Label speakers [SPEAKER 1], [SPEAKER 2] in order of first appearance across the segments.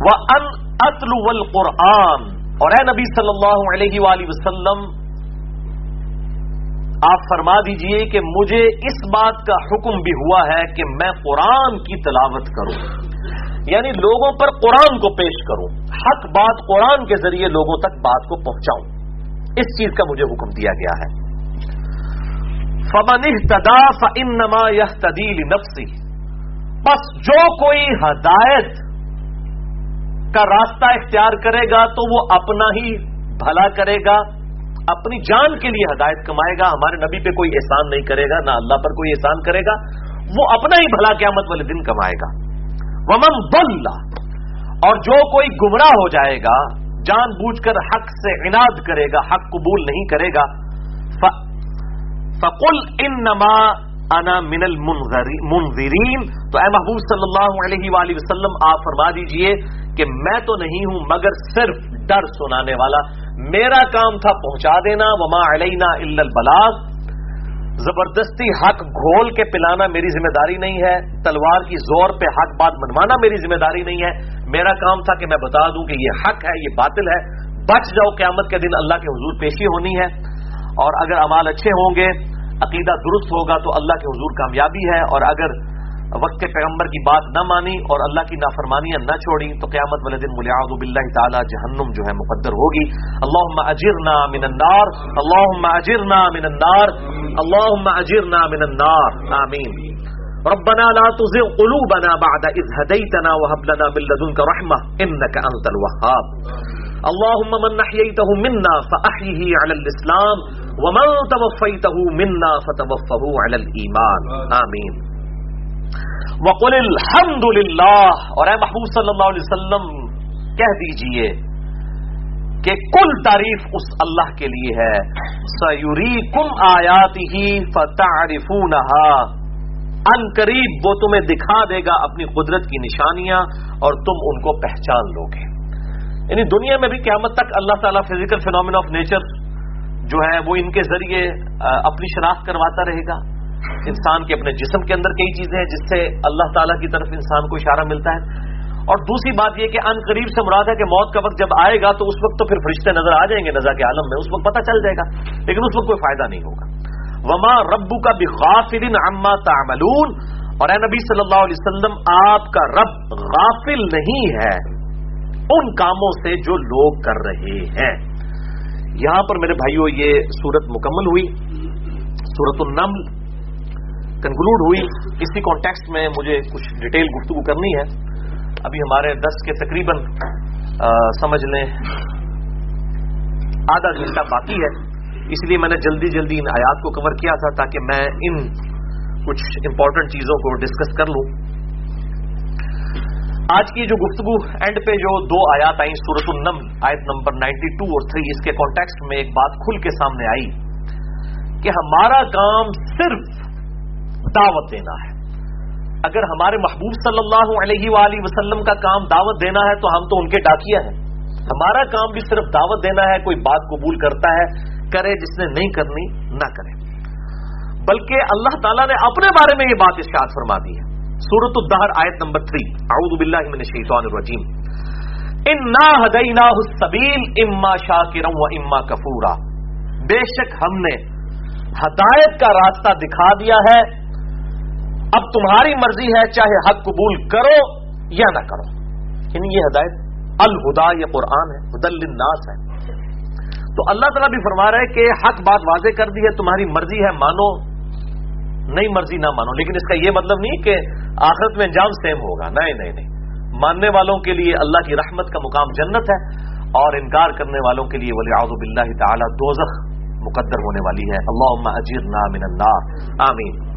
[SPEAKER 1] وہ ان اتلو القرآن اور اے نبی صلی اللہ علیہ وآلہ وسلم، آپ فرما دیجیے کہ مجھے اس بات کا حکم بھی ہوا ہے کہ میں قرآن کی تلاوت کروں۔ یعنی لوگوں پر قرآن کو پیش کروں، حق بات قرآن کے ذریعے لوگوں تک بات کو پہنچاؤں۔ اس چیز کا مجھے حکم دیا گیا ہے۔ فمن تدا فن نما یہ تدیل نفسی بس جو کوئی ہدایت کا راستہ اختیار کرے گا تو وہ اپنا ہی بھلا کرے گا، اپنی جان کے لیے ہدایت کمائے گا، ہمارے نبی پہ کوئی احسان نہیں کرے گا، نہ اللہ پر کوئی احسان کرے گا، وہ اپنا ہی بھلا قیامت والے دن کمائے گا۔ ومن بل اور جو کوئی گمراہ ہو جائے گا، جان بوجھ کر حق سے عناد کرے گا، حق قبول نہیں کرے گا۔ فقل ان نما انا من المنظرین تو اے محبوب صلی اللہ علیہ وآلہ وسلم، آپ فرما دیجیے کہ میں تو نہیں ہوں مگر صرف ڈر سنانے والا۔ میرا کام تھا پہنچا دینا، وما علینا الا البلاغ۔ زبردستی حق گھول کے پلانا میری ذمہ داری نہیں ہے۔ تلوار کی زور پہ حق بات منوانا میری ذمہ داری نہیں ہے۔ میرا کام تھا کہ میں بتا دوں کہ یہ حق ہے، یہ باطل ہے۔ بچ جاؤ، قیامت کے دن اللہ کے حضور پیشی ہونی ہے۔ اور اگر امال اچھے ہوں گے، عقیدہ درست ہوگا تو اللہ کے حضور کامیابی ہے۔ اور اگر وقت پیغمبر کی بات نہ مانی اور اللہ کی نافرمانیاں نہ چھوڑی تو قیامت والے دن ملیاض باللہ تعالی جہنم جو ہے مقدر ہوگی۔ اللہم اجرنا من النار، اللہم اجرنا من النار، اللہم اجرنا من النار۔ آمین۔ ربنا لا تزغ قلوبنا بعد اذ هديتنا وهب لنا من لدنك رحمه انك انت الوهاب۔ اللهم من نحييته منا فاحيه على الاسلام، ومن توفيته منا فتوفه على الايمان آمین۔ وقل الحمد للہ۔ اور اے محبوب صلی اللہ علیہ وسلم، کہہ دیجیے کہ کل تعریف اس اللہ کے لیے ہے۔ سیوری کم آیات ہی فتح ان قریب وہ تمہیں دکھا دے گا اپنی قدرت کی نشانیاں اور تم ان کو پہچان لو گے۔ یعنی دنیا میں بھی قیامت تک اللہ تعالیٰ فزیکل فینومین آف نیچر جو ہے وہ ان کے ذریعے اپنی شناخت کرواتا رہے گا۔ انسان کے اپنے جسم کے اندر کئی چیزیں ہیں جس سے اللہ تعالیٰ کی طرف انسان کو اشارہ ملتا ہے۔ اور دوسری بات یہ کہ ان قریب سے مراد ہے کہ موت کا وقت جب آئے گا تو اس وقت تو پھر فرشتے نظر آ جائیں گے نظر کے عالم میں، اس وقت پتہ چل جائے گا۔ لیکن اس وقت کوئی فائدہ نہیں ہوگا۔ وما ربو کا بغافل عما تعملون۔ اور اے نبی صلی اللہ علیہ وسلم، آپ کا رب غافل نہیں ہے ان کاموں سے جو لوگ کر رہے ہیں۔ یہاں پر میرے بھائیوں یہ صورت مکمل ہوئی۔ سورت النمل کنکلوڈ ہوئی، اسی کانٹیکسٹ میں مجھے کچھ ڈیٹیل گفتگو کرنی ہے۔ ابھی ہمارے دس کے تقریباً سمجھ لیں، آدھا گھنٹہ باقی ہے۔ اس لیے میں نے جلدی جلدی ان آیات کو کور کیا تھا تاکہ میں ان کچھ امپورٹنٹ چیزوں کو ڈسکس کر لوں۔ آج کی جو گفتگو اینڈ پہ جو دو آیات آئیں سورت النم آیت نمبر نائنٹی ٹو اور تھری، اس کے کانٹیکسٹ میں ایک بات کھل کے سامنے آئی کہ ہمارا کام صرف دعوت دینا ہے۔ اگر ہمارے محبوب صلی اللہ علیہ وآلہ وسلم کا کام دعوت دینا ہے تو ہم تو ان کے ڈاکیا ہیں۔ ہمارا کام بھی صرف دعوت دینا ہے، کوئی بات قبول کرتا ہے، کرے جس نے نہیں کرنی، نہ کرے۔ بلکہ اللہ تعالیٰ نے اپنے بارے میں یہ بات اشاد فرما دی ہے۔ سورت الدہر آیت نمبر تھری۔ اعوذ باللہ من الشیطان الرجیم۔ انا ہدینا السبیل اما شاکرا و اما کفورا بے شک ہم نے ہدایت کا راستہ دکھا دیا ہے۔ اب تمہاری مرضی ہے چاہے حق قبول کرو یا نہ کرو۔ یعنی یہ ہدایت الہدا، یہ قرآن ہے حدل الناس ہے۔ تو اللہ تعالیٰ بھی فرما رہا ہے کہ حق بات واضح کر دی ہے، تمہاری مرضی ہے، مانو۔ نئی مرضی نہ مانو۔ لیکن اس کا یہ مطلب نہیں کہ آخرت میں انجام سیم ہوگا۔ نہیں نہیں نہیں۔ ماننے والوں کے لیے اللہ کی رحمت کا مقام جنت ہے اور انکار کرنے والوں کے لیے ولی آزب اللہ تعالیٰ دوزخ مقدر ہونے والی ہے۔ اللہ اجیر من النار آمین۔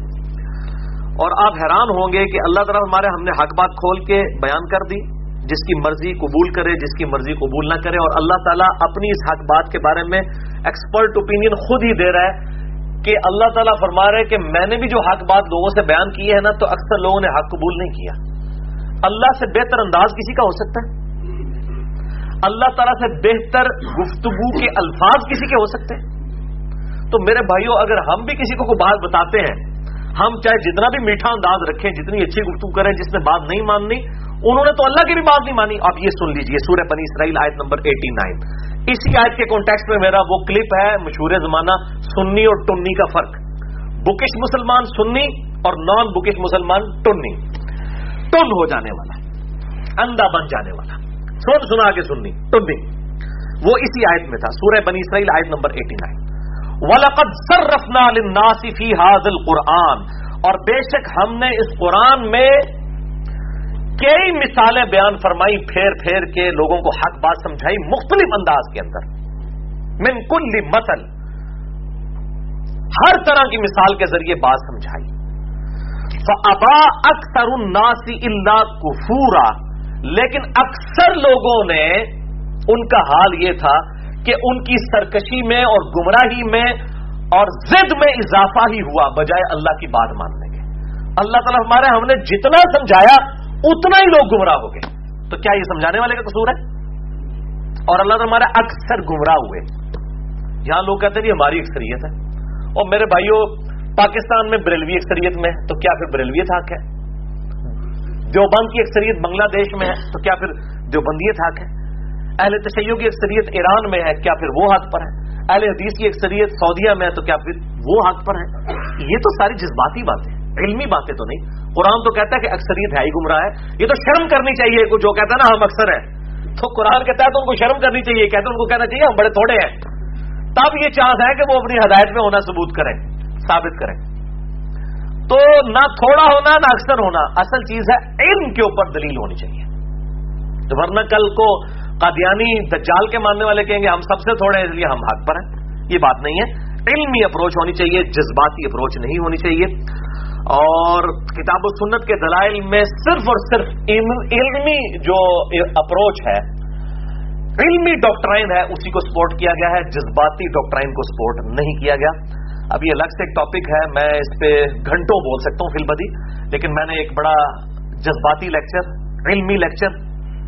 [SPEAKER 1] اور آپ حیران ہوں گے کہ اللہ تعالیٰ ہمارے ہم نے حق بات کھول کے بیان کر دی، جس کی مرضی قبول کرے، جس کی مرضی قبول نہ کرے، اور اللہ تعالیٰ اپنی اس حق بات کے بارے میں ایکسپرٹ اوپینین خود ہی دے رہا ہے کہ اللہ تعالیٰ فرما رہے کہ میں نے بھی جو حق بات لوگوں سے بیان کی ہے نا، تو اکثر لوگوں نے حق قبول نہیں کیا۔ اللہ سے بہتر انداز کسی کا ہو سکتا ہے؟ اللہ تعالیٰ سے بہتر گفتگو کے الفاظ کسی کے ہو سکتے ہیں؟ تو میرے بھائیوں اگر ہم بھی کسی کو کوئی بات بتاتے ہیں ہم چاہے جتنا بھی میٹھا انداز رکھیں، جتنی اچھی گفتگو کریں، جس نے بات نہیں ماننی، انہوں نے تو اللہ کی بھی بات نہیں مانی۔ اب یہ سن لیجیے، سورہ بنی اسرائیل آیت نمبر ایٹی نائن اسی آیت کے کانٹیکس میں میرا وہ کلپ ہے، مشہور زمانہ سنی اور ٹنی کا فرق۔ بکش مسلمان سنی اور نان بکش مسلمان ٹنی۔ ٹن ہو جانے والا، اندھا بن جانے والا۔ سن سنا کے سننی ٹنی۔ وہ اسی آیت میں تھا، سورہ بنی اسرائیل آیت نمبر ایٹی نائن ولقد سرفنا للناس فی هذا القرآن اور بے شک ہم نے اس قرآن میں کئی مثالیں بیان فرمائی پھیر پھیر کے لوگوں کو حق بات سمجھائی مختلف انداز کے اندر۔ من کل مثل، ہر طرح کی مثال کے ذریعے بات سمجھائی۔ ابا اکثر الناسی اللہ کفورا لیکن اکثر لوگوں نے، ان کا حال یہ تھا کہ ان کی سرکشی میں اور گمراہی میں اور زد میں اضافہ ہی ہوا بجائے اللہ کی بات ماننے کے۔ اللہ تعالیٰ ہمارے ہم نے جتنا سمجھایا، اتنا ہی لوگ گمراہ ہو گئے۔ تو کیا یہ سمجھانے والے کا قصور ہے؟ اور اللہ تعالیٰ ہمارے اکثر گمراہ ہوئے۔ یہاں لوگ کہتے ہیں یہ ہماری اکثریت ہے۔ اور میرے بھائیوں پاکستان میں بریلوی اکثریت میں ہے، تو کیا پھر بریلویت حق ہے؟ دیوبند کی اکثریت بنگلہ دیش میں ہے، تو کیا پھر دیوبندیت حق ہے؟ اہل تشیعوں کی اکثریت ایران میں ہے، کیا پھر وہ حق پر ہے؟ اہل حدیث کی اکثریت سعودیہ میں ہے، تو کیا پھر وہ حق پر ہے؟ یہ تو ساری جذباتی باتیں علمی باتیں تو نہیں۔ قرآن تو کہتا ہے کہ اکثریت ہے ہی گمراہ ہے۔ یہ تو شرم کرنی چاہیے جو کہتا ہے نا، ہم اکثر ہیں۔ تو قرآن کہتا ہے تو ان کو شرم کرنی چاہیے کہتے ان کو کہنا چاہیے، ہم بڑے تھوڑے ہیں۔ تب یہ چانس ہے کہ وہ اپنی ہدایت میں ہونا ثبوت کریں، ثابت کریں۔ تو نہ تھوڑا ہونا، نہ اکثر ہونا، اصل چیز ہے علم کے اوپر دلیل ہونی چاہیے۔ تو ورنہ کل کو قادیانی دجال کے ماننے والے کہیں گے، ہم سب سے تھوڑے ہیں، اس لیے ہم حق پر ہیں۔ یہ بات نہیں ہے۔ علمی اپروچ ہونی چاہیے، جذباتی اپروچ نہیں ہونی چاہیے۔ اور کتاب و سنت کے دلائل میں صرف اور صرف علمی جو اپروچ ہے، علمی ڈاکٹرائن ہے، اسی کو سپورٹ کیا گیا ہے۔ جذباتی ڈاکٹرائن کو سپورٹ نہیں کیا گیا۔ اب یہ الگ سے ایک ٹاپک ہے، میں اس پہ گھنٹوں بول سکتا ہوں فل بدی لیکن میں نے ایک بڑا جذباتی لیکچر، علمی لیکچر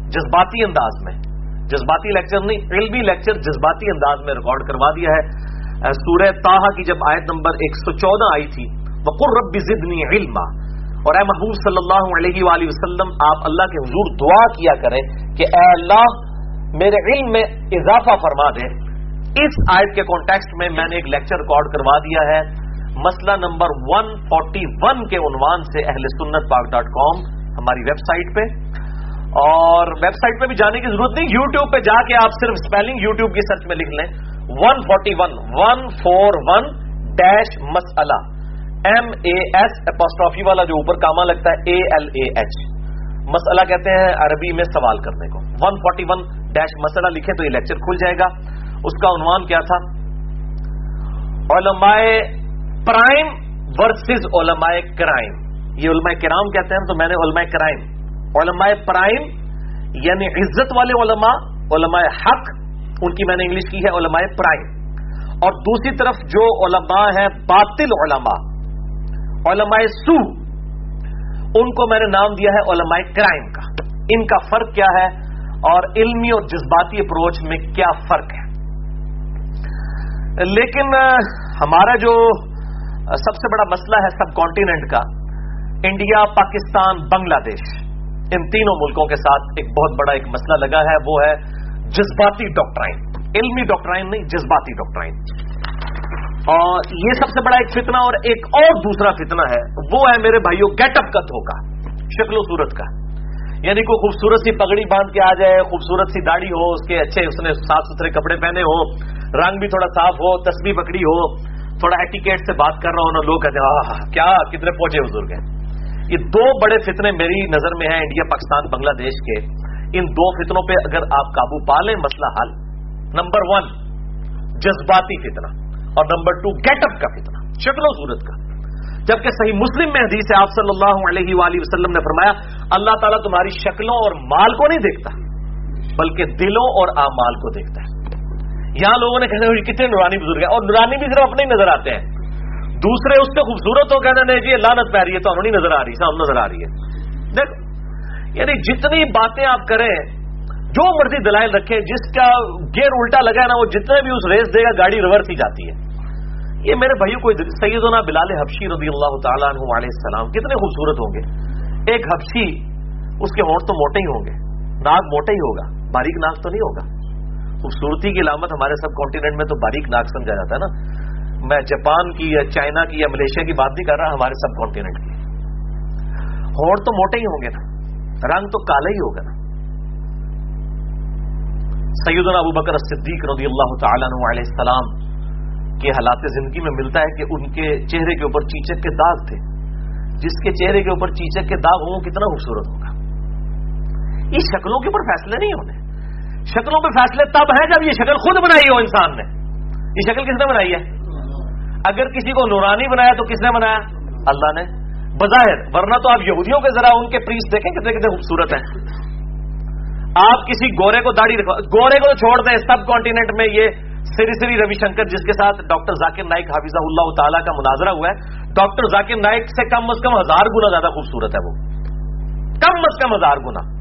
[SPEAKER 1] جذباتی انداز میں جذباتی لیکچر نہیں، علمی لیکچر جذباتی انداز میں ریکارڈ کروا دیا ہے۔ سورہ تاہا کی جب آیت نمبر ایک سو چودہ آئی تھی وقر رب زدنی علما۔ اور اے محبوب صلی اللہ علیہ وآلہ وسلم، آپ اللہ کے حضور دعا کیا کریں کہ اے اللہ، میرے علم میں اضافہ فرما دے۔ اس آیت کے کانٹیکسٹ میں میں نے ایک لیکچر ریکارڈ کروا دیا ہے۔ مسئلہ نمبر 141 کے عنوان سے اہل سنت پاک ڈاٹ کام ہماری ویب سائٹ پہ۔ اور ویب سائٹ پہ بھی جانے کی ضرورت نہیں، یوٹیوب پہ جا کے آپ صرف اسپیلنگ یوٹیوب کی سرچ میں لکھ لیں۔ 141 141 ڈیش مسئلہ ایم اے ایس اپوسٹرافی والا جو اوپر کاما لگتا ہے اے ایل اے ایچ مسئلہ کہتے ہیں عربی میں سوال کرنے کو۔ 141 ڈیش مسئلہ لکھے تو یہ لیکچر کھل جائے گا۔ اس کا عنوان کیا تھا؟ علماء پرائم ورسز علماء کرائم یہ علماء کرام کہتے ہیں تو میں نے علماء کرائم علماء پرائم یعنی عزت والے علماء علماء حق، ان کی میں نے انگلش کی ہے، علماء پرائم۔ اور دوسری طرف جو علماء ہیں، باطل علماء علماء سو، ان کو میں نے نام دیا ہے علماء کرائم کا۔ ان کا فرق کیا ہے؟ اور علمی اور جذباتی اپروچ میں کیا فرق ہے؟ لیکن ہمارا جو سب سے بڑا مسئلہ ہے سب کانٹیننٹ کا، انڈیا، پاکستان، بنگلہ دیش۔ ان تینوں ملکوں کے ساتھ ایک بہت بڑا ایک مسئلہ لگا ہے، وہ ہے جذباتی ڈاکٹرائن علمی ڈاکٹرائن نہیں، جذباتی ڈاکٹرائن اور یہ سب سے بڑا ایک فتنہ اور ایک اور دوسرا فتنہ ہے، وہ ہے میرے بھائیوں گیٹ اپ کا دھوکا شکل و صورت کا۔ یعنی کوئی خوبصورت سی پگڑی باندھ کے آ جائے، خوبصورت سی داڑھی ہو، اس کے اچھے، اس نے صاف ستھرے کپڑے پہنے ہو، رنگ بھی تھوڑا صاف ہو، تسبیح پکڑی ہو، تھوڑا ایٹیکیٹ سے بات کر رہا ہوں لوگ کہتے ہیں کیا، کتنے پہنچے بزرگ ہیں۔ یہ دو بڑے فتنے میری نظر میں ہیں انڈیا، پاکستان، بنگلہ دیش کے۔ ان دو فتنوں پہ اگر آپ قابو پا لیں، مسئلہ حل۔ نمبر ون، جذباتی فتنہ۔ اور نمبر ٹو گیٹ اپ کا فتنہ۔ شکل و صورت کا۔ جبکہ صحیح مسلم میں حدیث ہے آپ صلی اللہ علیہ وآلہ وسلم نے فرمایا، اللہ تعالیٰ تمہاری شکلوں اور مال کو نہیں دیکھتا، بلکہ دلوں اور اعمال کو دیکھتا ہے۔ یہاں لوگوں نے کہتے ہیں کتنے نورانی بزرگ ہیں؟ اور نورانی بھی صرف اپنے ہی نظر آتے ہیں۔ دوسرے اس سے خوبصورت ہو کہنا نہیں جی لانت پہ رہی ہے، تو انہوں نہیں نظر آ رہی سام نظر آ رہی ہے۔ دیکھ یعنی جتنی باتیں آپ کریں، جو مرضی دلائل رکھیں، جس کا گیئر الٹا لگا ہے نا، وہ جتنے بھی اس ریس دے گا، گاڑی ریورس ہی جاتی ہے۔ یہ میرے بھائیوں کو سیدنا بلال حبشی رضی اللہ تعالیٰ عنہ علیہ السلام، کتنے خوبصورت ہوں گے۔ ایک حبشی، اس کے ہونٹ تو موٹے ہی ہوں گے۔ ناک موٹا ہی ہوگا، باریک ناک تو نہیں ہوگا۔ خوبصورتی کی علامت ہمارے سب کانٹیننٹ میں تو باریک ناک سمجھا جاتا ہے نا۔ میں جاپان کی یا چائنا کی یا ملیشیا کی بات نہیں کر رہا، ہمارے سب کانٹیننٹ کی۔ ہونٹ تو موٹے ہی ہوں گے نا، رنگ تو کالا ہی ہوگا نا۔ سیدنا ابو بکر صدیق رضی اللہ تعالیٰ علیہ السلام کے حالات زندگی میں ملتا ہے کہ ان کے چہرے کے اوپر چیچک کے داغ تھے۔ جس کے چہرے کے اوپر چیچک کے داغ ہوں کتنا خوبصورت ہوگا۔ یہ شکلوں کے اوپر فیصلے نہیں ہونے۔ شکلوں پہ فیصلے تب ہیں جب یہ شکل خود بنائی ہو انسان نے۔ یہ شکل کس نے بنائی ہے؟ اگر کسی کو نورانی بنایا تو کس نے بنایا؟ اللہ نے۔ بظاہر، ورنہ تو آپ یہودیوں کے ذرا ان کے پریس دیکھیں کتنے کتنے خوبصورت ہیں۔ آپ کسی گورے کو داڑھی رکھو گورے کو تو چھوڑ دیں، سب کانٹیننٹ میں یہ سری سری روی شنکر جس کے ساتھ ڈاکٹر ذاکر نائک حافظ اللہ تعالیٰ کا مناظرہ ہوا ہے، ڈاکٹر ذاکر نائک سے کم از کم ہزار گنا زیادہ خوبصورت ہے وہ۔ کم از کم ہزار گنا۔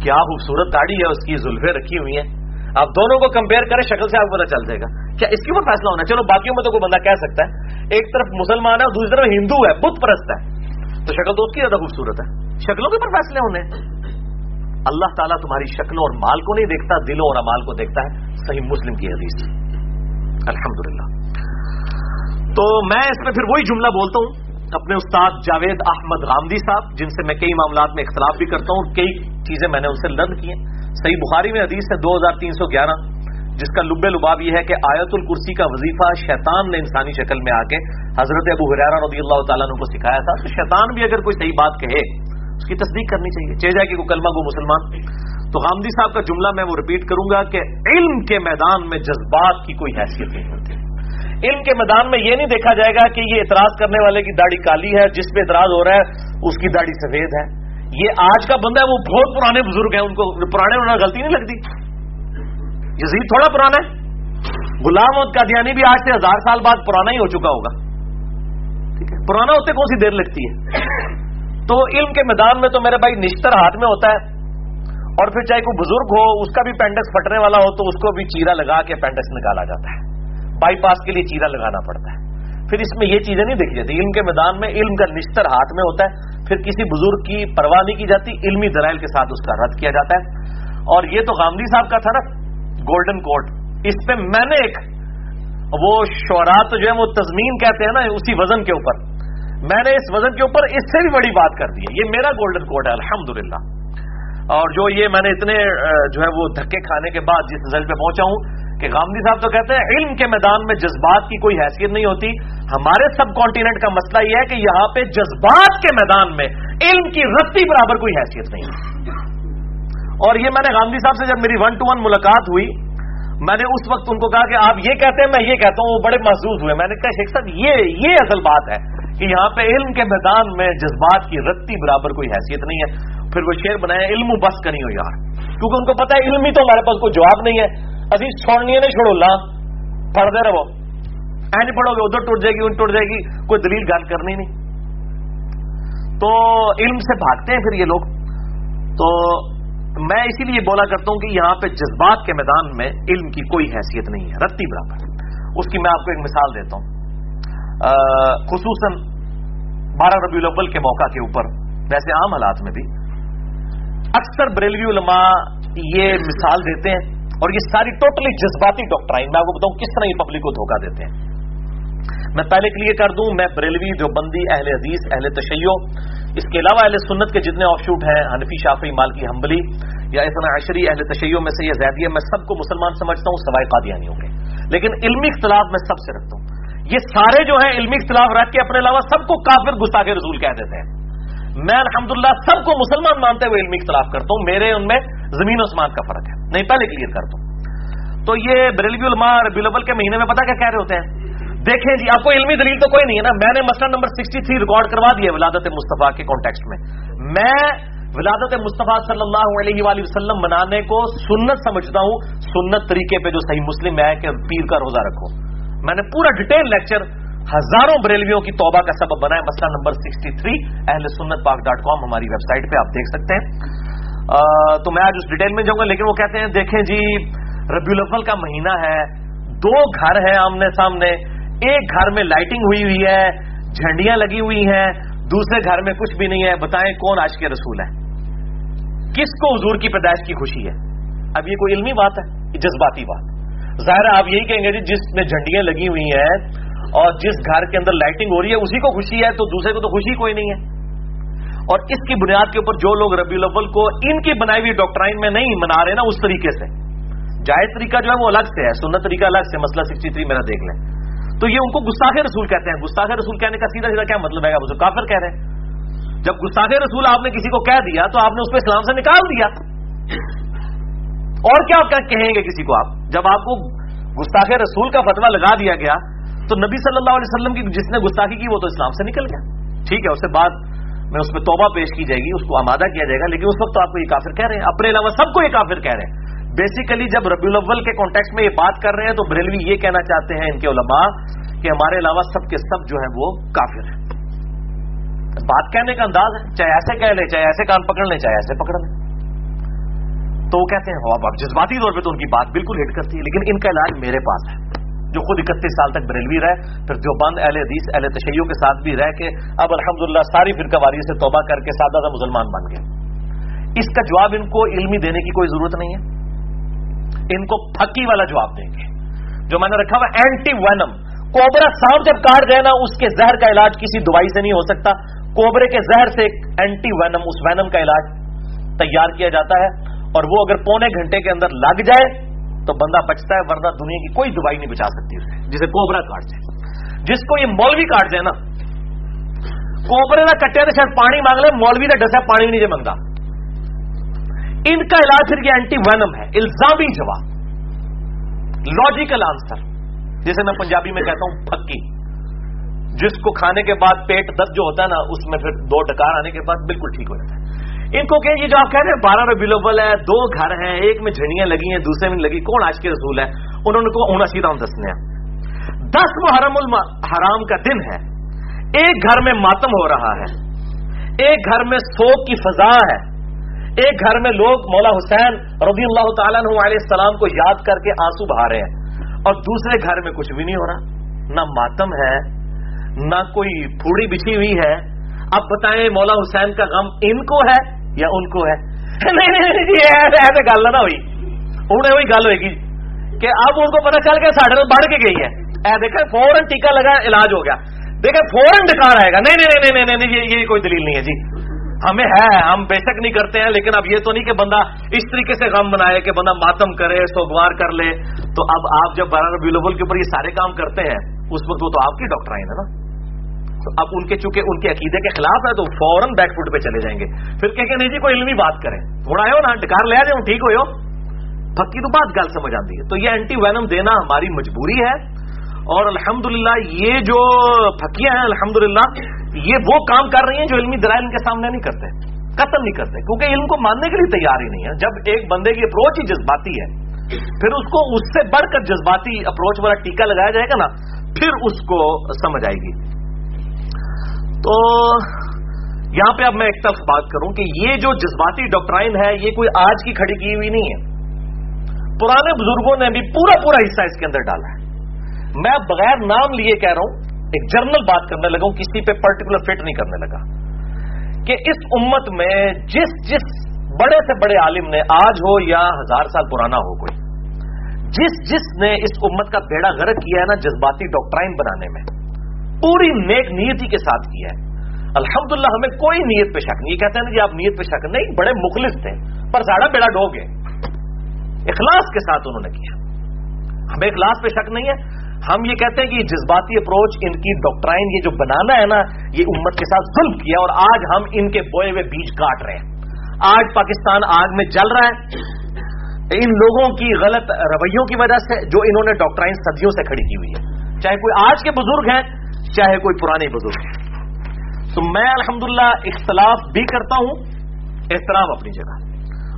[SPEAKER 1] کیا خوبصورت داڑھی ہے، اس کی زلفے رکھی ہوئی ہیں۔ آپ دونوں کو کمپیئر کریں، شکل سے آپ کو پتا چل جائے گا۔ کیا اس کے اوپر فیصلہ ہونا؟ چلو، باقیوں میں تو کوئی بندہ کہہ سکتا ہے، ایک طرف مسلمان ہے اور دوسری طرف ہندو ہے، بت پرست ہے۔ تو شکل تو اس کی زیادہ خوبصورت ہے۔ شکلوں کے اوپر فیصلے ہونے۔ اللہ تعالیٰ تمہاری شکلوں اور مال کو نہیں دیکھتا، دلوں اور امال کو دیکھتا ہے۔ صحیح مسلم کی حدیث الحمدللہ۔ تو میں اس میں پھر وہی جملہ بولتا ہوں۔ اپنے استاد جاوید احمد رامدی صاحب، جن سے میں کئی معاملات میں اختلاف بھی کرتا ہوں اور کئی چیزیں میں نے ان سے لرن کی ہیں۔ صحیح بخاری میں حدیث ہے دو ہزار تین سو گیارہ، جس کا لب لباب یہ ہے کہ آیت الکرسی کا وظیفہ شیطان نے انسانی شکل میں آ کے حضرت ابو حرارہ رضی اللہ تعالیٰ کو سکھایا تھا، تو شیطان بھی اگر کوئی صحیح بات کہے، اس کی تصدیق کرنی چاہیے۔ چاہے جائے کہ کوئی کلمہ کو مسلمان۔ تو غامدی صاحب کا جملہ میں وہ رپیٹ کروں گا کہ علم کے میدان میں جذبات کی کوئی حیثیت نہیں ہوتی۔ علم کے میدان میں یہ نہیں دیکھا جائے گا کہ یہ اعتراض کرنے والے کی داڑھی کالی ہے، جس پہ اعتراض ہو رہا ہے، اس کی داڑھی سفید ہے۔ یہ آج کا بندہ ہے، وہ بہت پرانے بزرگ ہیں، ان کو پرانے ہونا غلطی نہیں لگتی۔ یزید تھوڑا پرانا ہے۔ غلام کا قادیانی بھی آج سے ہزار سال بعد پرانا ہی ہو چکا ہوگا۔ ٹھیک ہے۔ پرانا ہوتے کون سی دیر لگتی ہے؟ تو علم کے میدان میں تو میرے بھائی نشتر ہاتھ میں ہوتا ہے۔ اور پھر چاہے کوئی بزرگ ہو، اس کا بھی پینڈکس پھٹنے والا ہو، تو اس کو بھی چیرا لگا کے پینڈکس نکالا جاتا ہے۔ بائی پاس کے لیے چیرا لگانا پڑتا ہے۔ پھر اس میں یہ چیزیں نہیں دیکھی جاتی، علم کے میدان میں علم کا نشتر ہاتھ میں ہوتا ہے، پھر کسی بزرگ کی پرواہ نہیں کی جاتی، علمی دلائل کے ساتھ اس کا رد کیا جاتا ہے۔ اور یہ تو غامدی صاحب کا تھا نا گولڈن کوٹ اس پہ میں نے ایک وہ شعرات جو ہے وہ تزمین کہتے ہیں نا، اسی وزن کے اوپر۔ میں نے اس وزن کے اوپر اس سے بھی بڑی بات کر دی ہے۔ یہ میرا گولڈن کوٹ ہے، الحمدللہ۔ اور جو یہ میں نے اتنے جو ہے وہ دھکے کھانے کے بعد جس رزلٹ پہ پہنچا ہوں کہ غامدی صاحب تو کہتے ہیں علم کے میدان میں جذبات کی کوئی حیثیت نہیں ہوتی۔ ہمارے سب کانٹیننٹ کا مسئلہ یہ ہے کہ یہاں پہ جذبات کے میدان میں علم کی رتی برابر کوئی حیثیت نہیں اور یہ میں نے غامدی صاحب سے جب میری ون ٹو ون ملاقات ہوئی، میں نے اس وقت ان کو کہا کہ آپ یہ کہتے ہیں، میں یہ کہتا ہوں، وہ بڑے محسوس ہوئے۔ میں نے کہا، شیخ صاحب، یہ یہ اصل بات ہے کہ یہاں پہ علم کے میدان میں جذبات کی رتی برابر کوئی حیثیت نہیں ہے۔ پھر وہ شعر بنایا، علم بس کا ہو یار کیونکہ ان کو پتا ہے، علم ہی تو ہمارے پاس کوئی جواب نہیں ہے۔ ابھی چھوڑنی ہے چھوڑو لا پڑھتے رہو نہیں پڑھو گے ادھر ٹوٹ جائے گی ان ٹوٹ جائے گی کوئی دلیل گال کرنی نہیں تو علم سے بھاگتے ہیں پھر یہ لوگ تو میں اسی لیے بولا کرتا ہوں کہ یہاں پہ جذبات کے میدان میں علم کی کوئی حیثیت نہیں ہے، رتی برابر اس کی میں آپ کو ایک مثال دیتا ہوں۔ خصوصاً بارہ ربیع الاول کے موقع کے اوپر، ویسے عام حالات میں بھی، اکثر بریلوی علماء یہ مثال دیتے ہیں۔ اور یہ ساری ٹوٹلی جذباتی ڈاکٹرائن میں آپ کو بتاؤں کس طرح یہ پبلک کو دھوکہ دیتے ہیں۔ میں پہلے کلیئر کر دوں، میں بریلوی جو بندی اہل حدیث، اہل تشیع، اس کے علاوہ اہل سنت کے جتنے آف شوٹ ہیں، حنفی شافی مالکی، حنبلی یا اتنا عشری اہل تشیع میں سے یہ زیادی میں سب کو مسلمان سمجھتا ہوں، سوائے قادیانی ہوں گے لیکن علمی اختلاف میں سب سے رکھتا ہوں۔ یہ سارے جو ہیں، علمی اختلاف رکھ کے اپنے علاوہ سب کو کافر، گستاخ رسول کہہ دیتے ہیں۔ میں الحمدللہ سب کو مسلمان مانتے ہوئے علمی اختلاف کرتا ہوں، میرے ان میں زمین و اسمان کا فرق ہے۔ نہیں، پہلے کلیئر کرتا ہوں۔ تو یہ بریلوی علماء ربی کے مہینے میں پتا کیا کہہ رہے ہوتے ہیں؟ دیکھیں جی آپ کو علمی دلیل تو کوئی نہیں ہے نا۔ میں نے مسئلہ نمبر سکسٹی تھری ریکارڈ کروا دیا ولادت مصطفیٰ کے کانٹیکسٹ میں۔ میں ولادت مصطفیٰ صلی اللہ علیہ وآلہ وسلم منانے کو سنت سمجھتا ہوں۔ سنت طریقے پہ جو صحیح مسلم ہے کہ پیر کا روزہ رکھو۔ میں نے پورا ڈیٹیل لیکچر ہزاروں بریلویوں کی توبہ کا سبب بنا ہے مسئلہ نمبر سکسٹی تھری اہل سنت پاک ڈاٹ کام ہماری ویب سائٹ پہ آپ دیکھ سکتے ہیں۔ تو میں آج اس ڈیٹیل میں جاؤں گا، لیکن وہ کہتے ہیں، دیکھیں جی ربیع الاول کا مہینہ ہے، دو گھر ہیں آمنے سامنے۔ ایک گھر میں لائٹنگ ہوئی ہوئی ہے، جھنڈیاں لگی ہوئی ہیں، دوسرے گھر میں کچھ بھی نہیں ہے۔ بتائیں کون آج کے رسول ہے کس کو حضور کی پیدائش کی خوشی ہے؟ اب یہ کوئی علمی بات ہے جذباتی بات۔ ظاہر آپ یہی کہیں گے جی جس میں جھنڈیاں لگی ہوئی ہیں اور جس گھر کے اندر لائٹنگ ہو رہی ہے، اسی کو خوشی ہے، تو دوسرے کو تو خوشی کوئی نہیں ہے۔ اور اس کی بنیاد کے اوپر جو لوگ ربی الاول کو ان کی بنائی ہوئی ڈاکٹرائن میں نہیں منا رہے نا، اس طریقے سے۔ جائز طریقہ جو ہے، وہ الگ سے ہے، سنت طریقہ الگ سے مسئلہ سکسٹی تھری میرا دیکھ لیں۔ تو یہ ان کو گستاخ رسول کہتے ہیں۔ گستاخ رسول کہنے کا سیدھا سیدھا کیا مطلب ہے؟ اسے کافر کہہ رہے ہیں۔ جب گستاخ رسول آپ نے کسی کو کہہ دیا، تو آپ نے اس پہ اسلام سے نکال دیا۔ اور کیا کہیں گے کسی کو آپ؟ جب آپ کو گستاخ رسول کا فتوا لگا دیا گیا تو نبی صلی اللہ علیہ وسلم کی جس نے گستاخی کی وہ تو اسلام سے نکل گیا۔ ٹھیک ہے، اس سے بعد میں اس میں توبہ پیش کی جائے گی، اس کو آمادہ کیا جائے گا، لیکن اس وقت تو آپ کو یہ کافر کہہ رہے ہیں۔ اپنے علاوہ سب کو یہ کافر کہہ رہے ہیں۔ بیسیکلی جب ربی الاول کے کانٹیکس میں یہ بات کر رہے ہیں تو بریلوی یہ کہنا چاہتے ہیں ان کے علماء کہ ہمارے علاوہ سب کے سب جو ہے وہ کافر ہیں۔ بات کہنے کا انداز ہے، چاہے ایسے کہہ لیں، چاہے ایسے کان پکڑ لیں، چاہے ایسے پکڑ لیں۔ تو وہ کہتے ہیں جذباتی طور پہ تو ان کی بات بالکل ہٹ کرتی ہے، لیکن ان کا علاج میرے پاس ہے۔ جو خود اکتیس سال تک بریلوی رہے، پھر جو بند اہل حدیث، اہل تشیعوں کے ساتھ بھی رہ کے اب الحمدللہ ساری فرقہ واری سے توبہ کر کے سادہ سا مسلمان بن گئے۔ اس کا جواب ان کو علمی دینے کی کوئی ضرورت نہیں ہے۔ ان کو پھکی والا جواب دیں گے۔ جو میں نے رکھا ہوا اینٹی وینم کوبرا سانپ جب کاٹ گئے نا، اس کے زہر کا علاج کسی دوائی سے نہیں ہو سکتا۔ کوبرے کے زہر سے ایک اینٹی وینم اس وینم کا علاج تیار کیا جاتا ہے۔ اور وہ اگر پونے گھنٹے کے اندر لگ جائے تو بندہ بچتا ہے ورنہ دنیا کی کوئی دوائی نہیں بچا سکتی اسے، جسے کوبرا کاٹ جائے جس کو یہ مولوی کاٹ جائے نا، کوبرے کا کٹیا تو شاید پانی مانگ لے، مولوی کا ڈسا پانی نہیں منگا ان کا علاج پھر یہ اینٹی وینم ہے، الزامی جواب۔ لاجیکل آنسر جسے میں پنجابی میں کہتا ہوں پکی جس کو کھانے کے بعد پیٹ درد جو ہوتا ہے نا، اس میں پھر دو ڈکار آنے کے بعد بالکل ٹھیک ہو جاتا ہے۔ ان کو کہ یہ جو آپ کہہ رہے ہیں بارہ ربی الاول ہے، دو گھر ہیں، ایک میں جھنڈیاں لگی ہیں، دوسرے میں لگی، کون آج کے رسول ہے؟ انہوں نے کہا سیدھا دسنے دس محرم الحرام کا دن ہے۔ ایک گھر میں ماتم ہو رہا ہے۔ ایک گھر میں سوک کی فضا ہے۔ ایک گھر میں لوگ مولا حسین رضی اللہ تعالیٰ علیہ السلام کو یاد کر کے آنسو بہا رہے ہیں۔ اور دوسرے گھر میں کچھ بھی نہیں ہو رہا۔ نہ ماتم ہے، نہ کوئی پھوڑی بچھی ہوئی ہے۔ اب بتائیں مولا حسین کا غم ان کو ہے یا ان کو ہے؟ نہیں جی ایسے گل نہ ہوئی۔ ہوں وہی گل ہوئے گی کہ اب ان کو پتا چل گیا ساڑھے بڑھ کے گئی ہے۔ اے دیکھیں، فوراً ٹیکا لگا، علاج ہو گیا۔ دیکھیں، فوراً ڈکار آئے گا۔ نہیں نہیں نہیں نہیں نہیں، یہ کوئی دلیل نہیں ہے جی۔ ہمیں ہے، ہم بے شک نہیں کرتے ہیں، لیکن اب یہ تو نہیں کہ بندہ اس طریقے سے غم بنائے کہ بندہ ماتم کرے سوگوار کر لے۔ تو اب آپ جب بارہ ربی الاول کے اوپر یہ سارے کام کرتے ہیں، اس وقت وہ تو آپ کی ڈاکٹر آئیں نا۔ تو اب ان کے چونکہ ان کے عقیدے کے خلاف ہے تو فوراً بیک فٹ پہ چلے جائیں گے۔ پھر کہ نہیں جی کوئی علمی بات کریں۔ تھوڑا ہو نا ڈکار لے جاؤ ٹھیک ہو۔ پکی تو بات گل سمجھ آتی ہے۔ تو یہ اینٹی وینم دینا ہماری مجبوری ہے۔ اور الحمدللہ یہ جو پھکیاں ہیں، الحمدللہ یہ وہ کام کر رہی ہیں جو علمی درائل ان کے سامنے نہیں کرتے، قتل نہیں کرتے۔ کیونکہ علم کو ماننے کے لیے تیار ہی نہیں ہے۔ جب ایک بندے کی اپروچ ہی جذباتی ہے، پھر اس کو اس سے بڑھ کر جذباتی اپروچ والا ٹیکا لگایا جائے گا نا، پھر اس کو سمجھ آئے گی۔ تو یہاں پہ اب میں ایک طرف بات کروں کہ یہ جو جذباتی ڈاکٹرائن ہے، یہ کوئی آج کی کھڑی کی ہوئی نہیں ہے۔ پرانے بزرگوں نے بھی پورا پورا حصہ اس کے اندر ڈالا ہے۔ میں بغیر نام لیے کہہ رہا ہوں، ایک جرنل بات کرنے لگا ہوں، کسی پہ پرٹیکولر فٹ نہیں کرنے لگا۔ کہ اس امت میں جس جس بڑے سے بڑے عالم نے آج ہو یا ہزار سال پرانا ہو کوئی، جس جس نے اس امت کا بیڑا غرق کیا ہے نا جذباتی ڈاکٹرائن بنانے میں پوری نیک نیتی کے ساتھ کیا ہے۔ الحمدللہ، ہمیں کوئی نیت پہ شک نہیں۔ یہ کہتے ہیں کہ جی آپ نیت پہ شک نہیں، بڑے مخلص تھے، پر زیادہ بیڑا ڈو گئے۔ اخلاص کے ساتھ انہوں نے کیا۔ ہمیں اخلاص پہ شک نہیں ہے۔ ہم یہ کہتے ہیں کہ یہ جذباتی اپروچ، ان کی ڈاکٹرائن یہ جو بنانا ہے نا، یہ امت کے ساتھ ظلم کیا اور آج ہم ان کے بوئے ہوئے بیج کاٹ رہے ہیں۔ آج پاکستان آگ میں جل رہا ہے۔ ان لوگوں کی غلط رویوں کی وجہ سے جو انہوں نے ڈاکٹرائن صدیوں سے کھڑی کی ہوئی ہے۔ چاہے کوئی آج کے بزرگ ہیں چاہے کوئی پرانے بزرگ تو میں الحمدللہ اختلاف بھی کرتا ہوں، احترام اپنی جگہ۔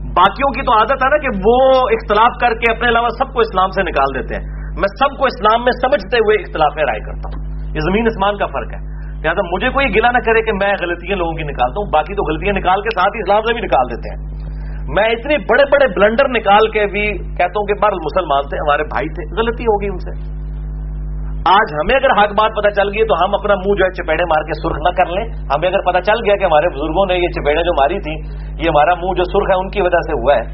[SPEAKER 1] باقیوں کی تو عادت ہے نا کہ وہ اختلاف کر کے اپنے علاوہ سب کو اسلام سے نکال دیتے ہیں۔ میں سب کو اسلام میں سمجھتے ہوئے اختلاف رائے کرتا ہوں۔ یہ زمین اسمان کا فرق ہے۔ لہٰذا مجھے کوئی گلا نہ کرے کہ میں غلطیاں لوگوں کی نکالتا ہوں، باقی تو غلطیاں نکال کے ساتھ ہی اسلام سے بھی نکال دیتے ہیں۔ میں اتنے بڑے بڑے بلنڈر نکال کے بھی کہتا ہوں کہ بار مسلمان تھے، ہمارے بھائی تھے، غلطی ہوگی ان سے۔ آج ہمیں اگر حق بات پتہ چل گئی تو ہم اپنا منہ جو ہے چپیڑے مار کے سرخ نہ کر لیں۔ ہمیں اگر پتہ چل گیا کہ ہمارے بزرگوں نے یہ چپیڑے جو ماری تھی، یہ ہمارا منہ جو سرخ ہے، ان کی وجہ سے ہوا ہے۔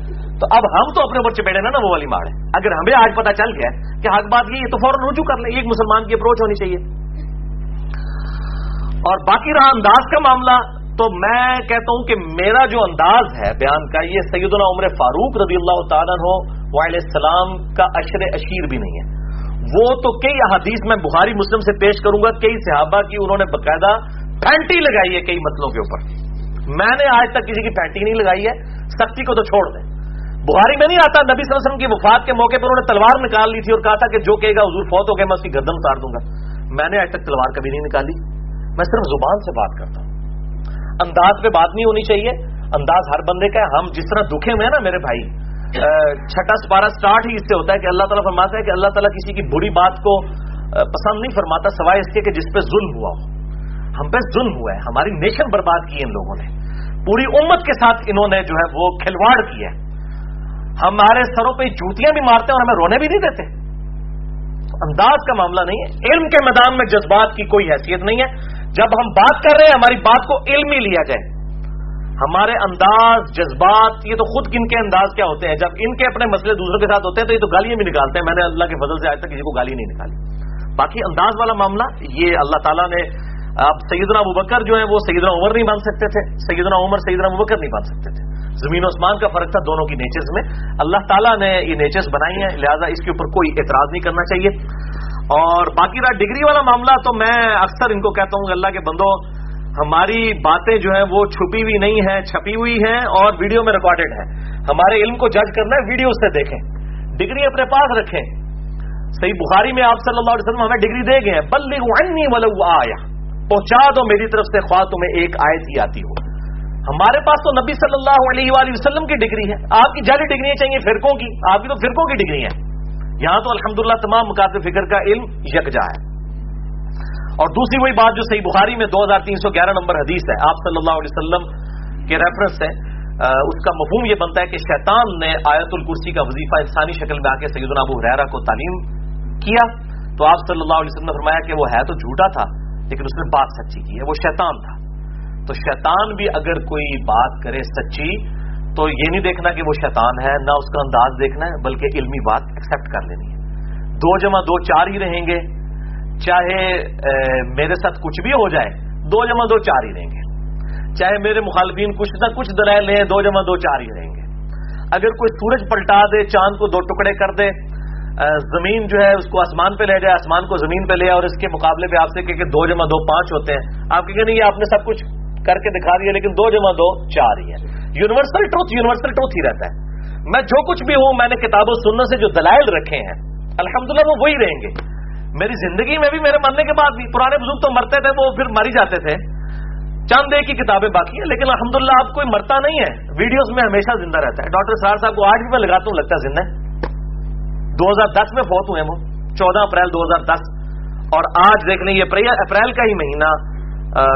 [SPEAKER 1] تو اب ہم تو اپنے اوپر چپیڑے نا وہ والی مارے اگر ہمیں آج پتہ چل گیا کہ حق بات یہ تو فوراً رجوع کر لیں۔ ایک مسلمان کی اپروچ ہونی چاہیے۔ اور باقی رہا انداز کا معاملہ، تو میں کہتا ہوں کہ میرا جو انداز ہے بیان کا، یہ سیدنا عمر فاروق رضی اللہ تعالیٰ ہو وائل السلام کا اشر اشیر بھی نہیں ہے۔ وہ تو کئی احادیث میں بخاری مسلم سے پیش کروں گا، کئی صحابہ کی انہوں نے باقاعدہ پینٹی لگائی ہے کئی مسلوں کے اوپر۔ میں نے آج تک کسی کی پینٹی نہیں لگائی ہے، سختی کو تو چھوڑ دیں۔ بخاری میں نہیں آتا، نبی صلی اللہ علیہ وسلم کی وفات کے موقع پر انہوں نے تلوار نکال لی تھی اور کہا تھا کہ جو کہے گا حضور فوت ہو گئے میں اس کی گردن اتار دوں گا۔ میں نے آج تک تلوار کبھی نہیں نکالی۔ میں صرف زبان سے بات کرتا ہوں۔ انداز پہ بات نہیں ہونی چاہیے۔ انداز ہر بندے کا ہے۔ ہم جس طرح دکھے ہوئے ہیں نا میرے بھائی چھٹا سپارہ سٹارٹ ہی اس سے ہوتا ہے کہ اللہ تعالیٰ فرماتا ہے کہ اللہ تعالیٰ کسی کی بری بات کو پسند نہیں فرماتا سوائے اس کے کہ جس پہ ظلم ہوا ہو۔ ہم پہ ظلم ہوا ہے۔ ہماری نیشن برباد کی ان لوگوں نے۔ پوری امت کے ساتھ انہوں نے جو ہے وہ کھلواڑ کیا ہے۔ ہمارے سروں پہ جوتیاں بھی مارتے ہیں اور ہمیں رونے بھی نہیں دیتے۔ انداز کا معاملہ نہیں ہے۔ علم کے میدان میں جذبات کی کوئی حیثیت نہیں ہے۔ جب ہم بات کر رہے ہیں، ہماری بات کو علم ہی لیا جائے۔ ہمارے انداز، جذبات، یہ تو خود کن کے انداز کیا ہوتے ہیں؟ جب ان کے اپنے مسئلے دوسروں کے ساتھ ہوتے ہیں تو یہ تو گالیاں بھی نکالتے ہیں۔ میں نے اللہ کے فضل سے آج تک کسی کو گالی نہیں نکالی۔ باقی انداز والا معاملہ یہ اللہ تعالیٰ نے، اب سیدنا ابوبکر جو ہے وہ سیدنا عمر نہیں بن سکتے تھے۔ سیدنا عمر، سیدنا ابوبکر نہیں بن سکتے تھے۔ زمین و عثمان کا فرق تھا دونوں کی نیچرز میں۔ اللہ تعالیٰ نے یہ نیچرز بنائی ہیں، لہٰذا اس کے اوپر کوئی اعتراض نہیں کرنا چاہیے۔ اور باقی رہا ڈگری والا معاملہ، تو میں اکثر ان کو کہتا ہوں کہ اللہ کے بندوں ہماری باتیں جو ہیں وہ چھپی ہوئی نہیں ہیں، چھپی ہوئی ہیں اور ویڈیو میں ریکارڈڈ ہے ہمارے علم کو جج کرنا ہے، ویڈیو سے دیکھیں۔ ڈگری اپنے پاس رکھیں۔ صحیح بخاری میں آپ صلی اللہ علیہ وسلم ہمیں ڈگری دے گئے ہیں۔ بل آیا پہنچا دو میری طرف سے، خواہ تمہیں ایک آیت ہی آتی ہو۔ ہمارے پاس تو نبی صلی اللہ علیہ وآلہ وسلم کی ڈگری ہے۔ آپ کی جعلی ڈگری چاہیے فرقوں کی۔ آپ کی تو فرقوں کی ڈگری ہے یہاں تو الحمدللہ تمام مقاصد فکر کا علم یکجا ہے۔ اور دوسری وہی بات جو صحیح بخاری میں دو ہزار تین سو گیارہ نمبر حدیث ہے، آپ صلی اللہ علیہ وسلم کے ریفرنس ہے۔ اس کا مفہوم یہ بنتا ہے کہ شیطان نے آیت الکرسی کا وظیفہ انسانی شکل میں آ کے سیدنا ابو حریرہ کو تعلیم کیا۔ تو آپ صلی اللہ علیہ وسلم نے فرمایا کہ وہ ہے تو جھوٹا تھا، لیکن اس نے بات سچی کی ہے، وہ شیطان تھا۔ تو شیطان بھی اگر کوئی بات کرے سچی، تو یہ نہیں دیکھنا کہ وہ شیطان ہے، نہ اس کا انداز دیکھنا ہے، بلکہ علمی بات ایکسپٹ کر لینی ہے۔ دو جمع دو چار ہی رہیں گے۔ چاہے میرے ساتھ کچھ بھی ہو جائے، دو جمع دو چار ہی رہیں گے۔ چاہے میرے مخالفین کچھ نہ کچھ دلائل لیں، دو جمع دو چار ہی رہیں گے۔ اگر کوئی سورج پلٹا دے، چاند کو دو ٹکڑے کر دے زمین جو ہے، اس کو آسمان پہ لے جائے، آسمان کو زمین پہ لے اور اس کے مقابلے پہ آپ سے کہ دو جمع دو پانچ ہوتے ہیں، آپ کہیں نہیں آپ نے سب کچھ کر کے دکھا دیا، لیکن دو جمع دو چار ہی ہے یونیورسل ٹروتھ یونیورسل ٹروتھ ہی رہتا ہے۔ میں جو کچھ بھی ہوں، میں نے کتابوں سننے سے جو دلائل رکھے ہیں، الحمدللہ وہ وہی رہیں گے۔ میری زندگی میں بھی میرے مرنے کے بعد بھی پرانے بزرگ تو مرتے تھے، وہ پھر مری جاتے تھے۔ چند ایک کی کتابیں باقی ہیں، لیکن الحمدللہ آپ کوئی مرتا نہیں ہے۔ ویڈیوز میں ہمیشہ زندہ رہتا ہے۔ ڈاکٹر سار صاحب کو آج بھی میں لگاتا ہوں، لگتا ہے زندہ دو ہزار دس میں فوت ہوئے وہ۔ چودہ اپریل دو ہزار دس۔ اور آج دیکھ لیں، یہ اپریل کا ہی مہینہ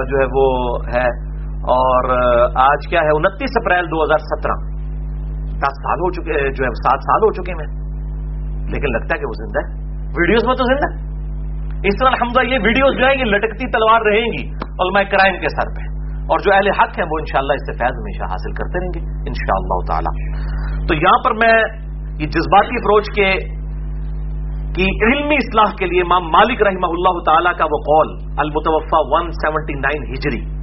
[SPEAKER 1] جو ہے وہ ہے۔ اور آج کیا ہے؟ انتیس اپریل دو ہزار سترہ۔ دس سال ہو چکے، جو ہے سات سال ہو چکے میں لیکن لگتا ہے کہ وہ زندہ ہے۔ ویڈیوز میں تو زندہ اس طرح الحمد یہ ویڈیوز جو ہے یہ لٹکتی تلوار رہیں گی علماء کرائم کے سر پہ۔ اور جو اہل حق ہیں وہ انشاءاللہ اس سے فیض ہمیشہ حاصل کرتے رہیں گے، انشاءاللہ تعالی۔ تو یہاں پر میں یہ جذباتی اپروچ کے کی علمی اصلاح کے لیے امام مالک رحمہ اللہ تعالی کا وہ قول المتوفا ون سیونٹی نائن ہجری۔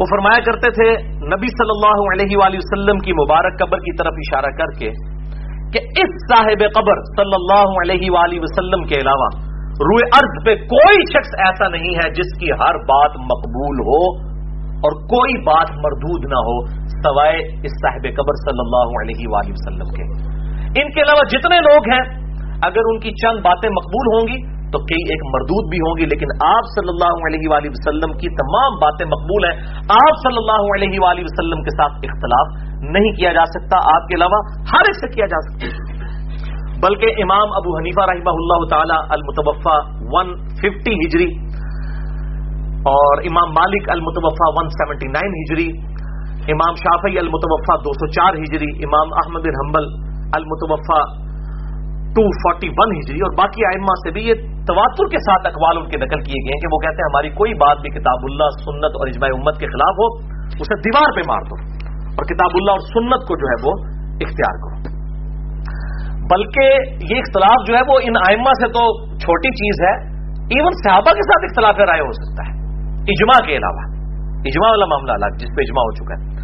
[SPEAKER 1] وہ فرمایا کرتے تھے، نبی صلی اللہ علیہ وآلہ وسلم کی مبارک قبر کی طرف اشارہ کر کے کہ اس صاحب قبر صلی اللہ علیہ وآلہ وسلم کے علاوہ روئے ارض پہ کوئی شخص ایسا نہیں ہے جس کی ہر بات مقبول ہو اور کوئی بات مردود نہ ہو سوائے اس صاحب قبر صلی اللہ علیہ وآلہ وسلم کے۔ ان کے علاوہ جتنے لوگ ہیں، اگر ان کی چند باتیں مقبول ہوں گی تو کئی ایک مردود بھی ہوں گی، لیکن آپ صلی اللہ علیہ وآلہ وسلم کی تمام باتیں مقبول ہیں۔ آپ صلی اللہ علیہ وآلہ وسلم کے ساتھ اختلاف نہیں کیا جا سکتا، آپ کے علاوہ ہر ایک سے کیا جا سکتا بلکہ امام ابو حنیفہ رحمہ اللہ تعالی المتوفا ون ففٹی ہجری اور امام مالک المتوفا ون سیونٹی نائن ہجری، امام شافعی المتوفا دو سو چار ہجری، امام احمد بن حنبل المتوفا ٹو فورٹی ون ہجری اور باقی آئمہ سے بھی یہ تواتر کے ساتھ اقوال ان کے نقل کیے گئے ہیں کہ وہ کہتے ہیں ہماری کوئی بات بھی کتاب اللہ، سنت اور اجماع امت کے خلاف ہو، اسے دیوار پہ مار دو اور کتاب اللہ اور سنت کو جو ہے وہ اختیار کرو۔ بلکہ یہ اختلاف جو ہے وہ ان آئمہ سے تو چھوٹی چیز ہے ایون صحابہ کے ساتھ اختلاف رائے ہو سکتا ہے۔ اجماع کے علاوہ، اجماع والا معاملہ الگ، جس پہ اجماع ہو چکا ہے۔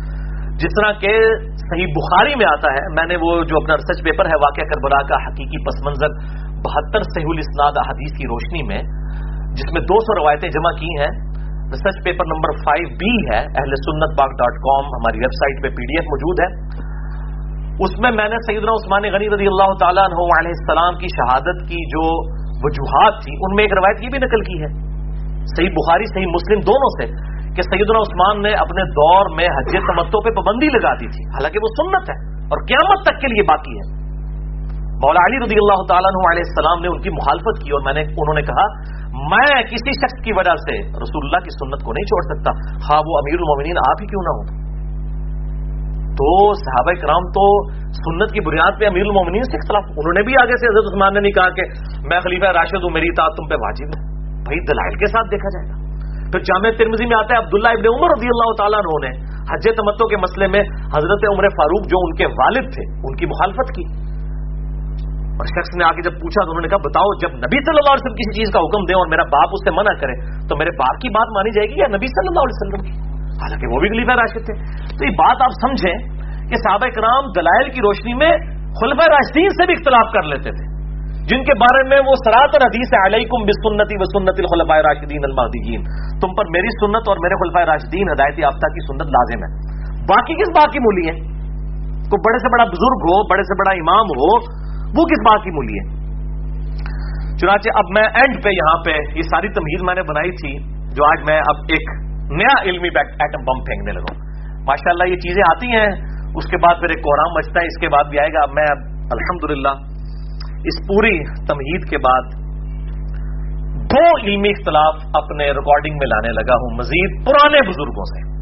[SPEAKER 1] جس طرح کہ صحیح بخاری میں آتا ہے، میں نے وہ جو اپنا ریسرچ پیپر ہے، واقعہ کربلا کا حقیقی پس منظر بہتر سہول الاسناد احادیث کی روشنی میں، جس میں دو سو روایتیں جمع کی ہیں۔ Research paper number five B ہے اہل سنت باغ ڈاٹ کام ہماری ویب سائٹ پہ پی ڈی ایف موجود ہے۔ اس میں میں نے سیدنا عثمان غنی رضی اللہ تعالیٰ عنہ علیہ السلام کی شہادت کی جو وجوہات تھی، ان میں ایک روایت یہ بھی نقل کی ہے۔ صحیح بخاری، صحیح مسلم دونوں سے۔ کہ سیدنا عثمان نے اپنے دور میں حج تمتوں پہ پابندی لگا دی تھی۔ حالانکہ وہ سنت ہے اور قیامت تک کے لیے باقی ہے۔ مولا علی رضی اللہ تعالیٰ عنہ علیہ السلام نے ان کی مخالفت کی اور میں نے انہوں نے کہا، میں کسی شخص کی وجہ سے رسول اللہ کی سنت کو نہیں چھوڑ سکتا۔ ہاں وہ امیر المومنین آپ ہی کیوں نہ ہو تو صحابہ کرام تو سنت کی بنیاد پہ امیر المومنین سے اختلاف انہوں نے بھی آگے سے حضرت عثمان نے نہیں کہا کہ میں خلیفہ راشد ہوں، میری اطاعت تم پہ واجب ہے۔ بھائی، دلائل کے ساتھ دیکھا جائے گا۔ پھر جامع ترمزی میں آتا ہے عبداللہ ابن عمر رضی اللہ تعالیٰ عنہ نے حج تمتو کے مسئلے میں حضرت عمر فاروق جو ان کے والد تھے، ان کی مخالفت کی۔ اور شخص نے آگے جب پوچھا تو انہوں نے کہا، بتاؤ، جب نبی صلی اللہ علیہ وسلم کسی چیز کا حکم دے اور میرا باپ اس سے منع کرے، تو میرے باپ کی بات مانی جائے گی یا نبی صلی اللہ علیہ وسلم کی؟ حالانکہ وہ بھی خلیفہ راشد تھے۔ تو یہ بات آپ سمجھیں کہ صحابہ کرام دلائل کی روشنی میں خلفہ راشدین سے بھی اختلاف کر لیتے تھے۔ جن کے بارے میں وہ سراتر حدیث علیکم بسنتی و الخلفاء راشدین المہدیین۔ تم پر میری سنت اور میرے خلفۂ راشدین ہدایت یافتہ کی سنت لازم ہے۔ باقی کس بات کی مولی ہے؟ کوئی بڑے سے بڑا بزرگ ہو، بڑے سے بڑا امام ہو، وہ کس بات کی مولی ہے؟ چنانچہ اب میں اینڈ پہ یہاں پہ یہ ساری تمہید میں نے بنائی تھی، جو آج میں اب ایک نیا علمی ایٹم بم پھینکنے لگا ماشاء اللہ یہ چیزیں آتی ہیں، اس کے بعد پھر ایک کوہرام مچتا ہے، اس کے بعد بھی آئے گا۔ اب میں الحمدللہ اس پوری تمہید کے بعد دو علمی اختلاف اپنے ریکارڈنگ میں لانے لگا ہوں، مزید پرانے بزرگوں سے۔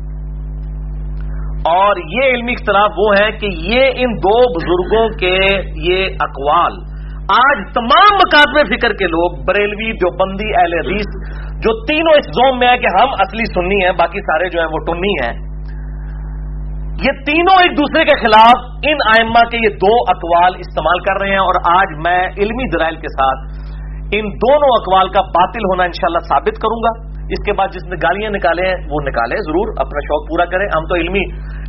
[SPEAKER 1] اور یہ علمی اختلاف وہ ہے کہ یہ ان دو بزرگوں کے یہ اقوال، آج تمام مقابلے فکر کے لوگ، بریلوی جو بندی اہل حدیث، جو تینوں اس زوم میں ہے کہ ہم اصلی سنی ہیں، باقی سارے جو ہیں وہ ٹنی ہیں۔ یہ تینوں ایک دوسرے کے خلاف ان آئمہ کے یہ دو اقوال استعمال کر رہے ہیں اور آج میں علمی دلائل کے ساتھ ان دونوں اقوال کا باطل ہونا انشاءاللہ ثابت کروں گا۔ اس کے بعد جس نے گالیاں نکالے ہیں، وہ نکالے، ضرور اپنا شوق پورا کریں۔ ہم تو علمی،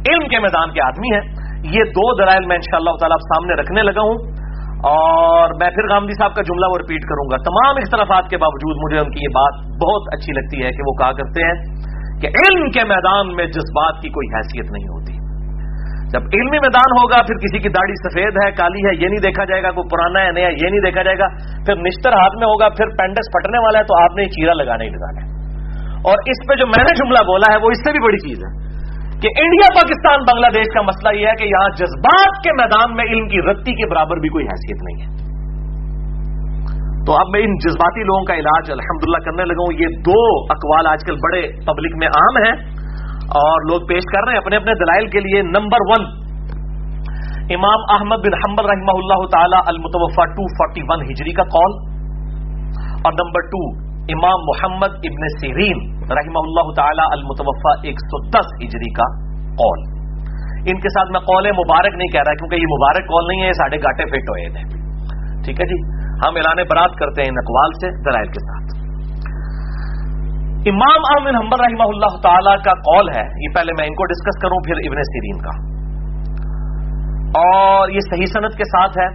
[SPEAKER 1] علم کے میدان کے آدمی ہیں۔ یہ دو دلائل میں انشاءاللہ شاء تعالیٰ سامنے رکھنے لگا ہوں۔ اور میں پھر گاندھی صاحب کا جملہ وہ رپیٹ کروں گا۔ تمام اختلافات کے باوجود مجھے ان کی یہ بات بہت اچھی لگتی ہے کہ وہ کہا کرتے ہیں۔ کہ علم کے میدان میں جذبات کی کوئی حیثیت نہیں ہوتی۔ جب علمی میدان ہوگا، پھر کسی کی داڑھی سفید ہے، کالی ہے، یہ نہیں دیکھا جائے گا کوئی پرانا ہے، نیا، یہ نہیں دیکھا جائے گا۔ پھر نشتر ہاتھ میں ہوگا، پھر پینڈس پھٹنے والا ہے تو آپ نے چیرا لگانا ہی لگانا ہے۔ اور اس پہ جو میں نے جملہ بولا ہے، وہ اس سے بھی بڑی چیز ہے کہ انڈیا، پاکستان، بنگلہ دیش کا مسئلہ یہ ہے کہ یہاں جذبات کے میدان میں علم کی رتی کے برابر بھی کوئی حیثیت نہیں ہے۔ تو اب میں ان جذباتی لوگوں کا علاج الحمدللہ کرنے لگا ہوں. یہ دو اقوال آج کل بڑے پبلک میں عام ہیں اور لوگ پیش کر رہے ہیں اپنے اپنے دلائل کے لیے. نمبر ون امام احمد بن حمبل رحمہ اللہ تعالی المتوفا ٹو فورٹی ون ہجری کا قول. اور نمبر ٹو امام محمد ابن سیرین رحمہ اللہ تعالی المتوفا ایک سو دس ہجری کا قول. ان کے ساتھ میں قول مبارک نہیں کہہ رہا کیونکہ یہ مبارک قول نہیں ہے، یہ ساڑھے گاٹے فٹ ہوئے تھے ٹھیک ہے جی؟ ہم اعلان برات کرتے ہیں ان اقوال سے دلائل کے ساتھ۔ امام احمد حمبر رحمہ اللہ تعالی کا قول ہے، یہ پہلے میں ان کو ڈسکس کروں، پھر ابن سیرین کا۔ اور یہ صحیح صنعت کے ساتھ ہے۔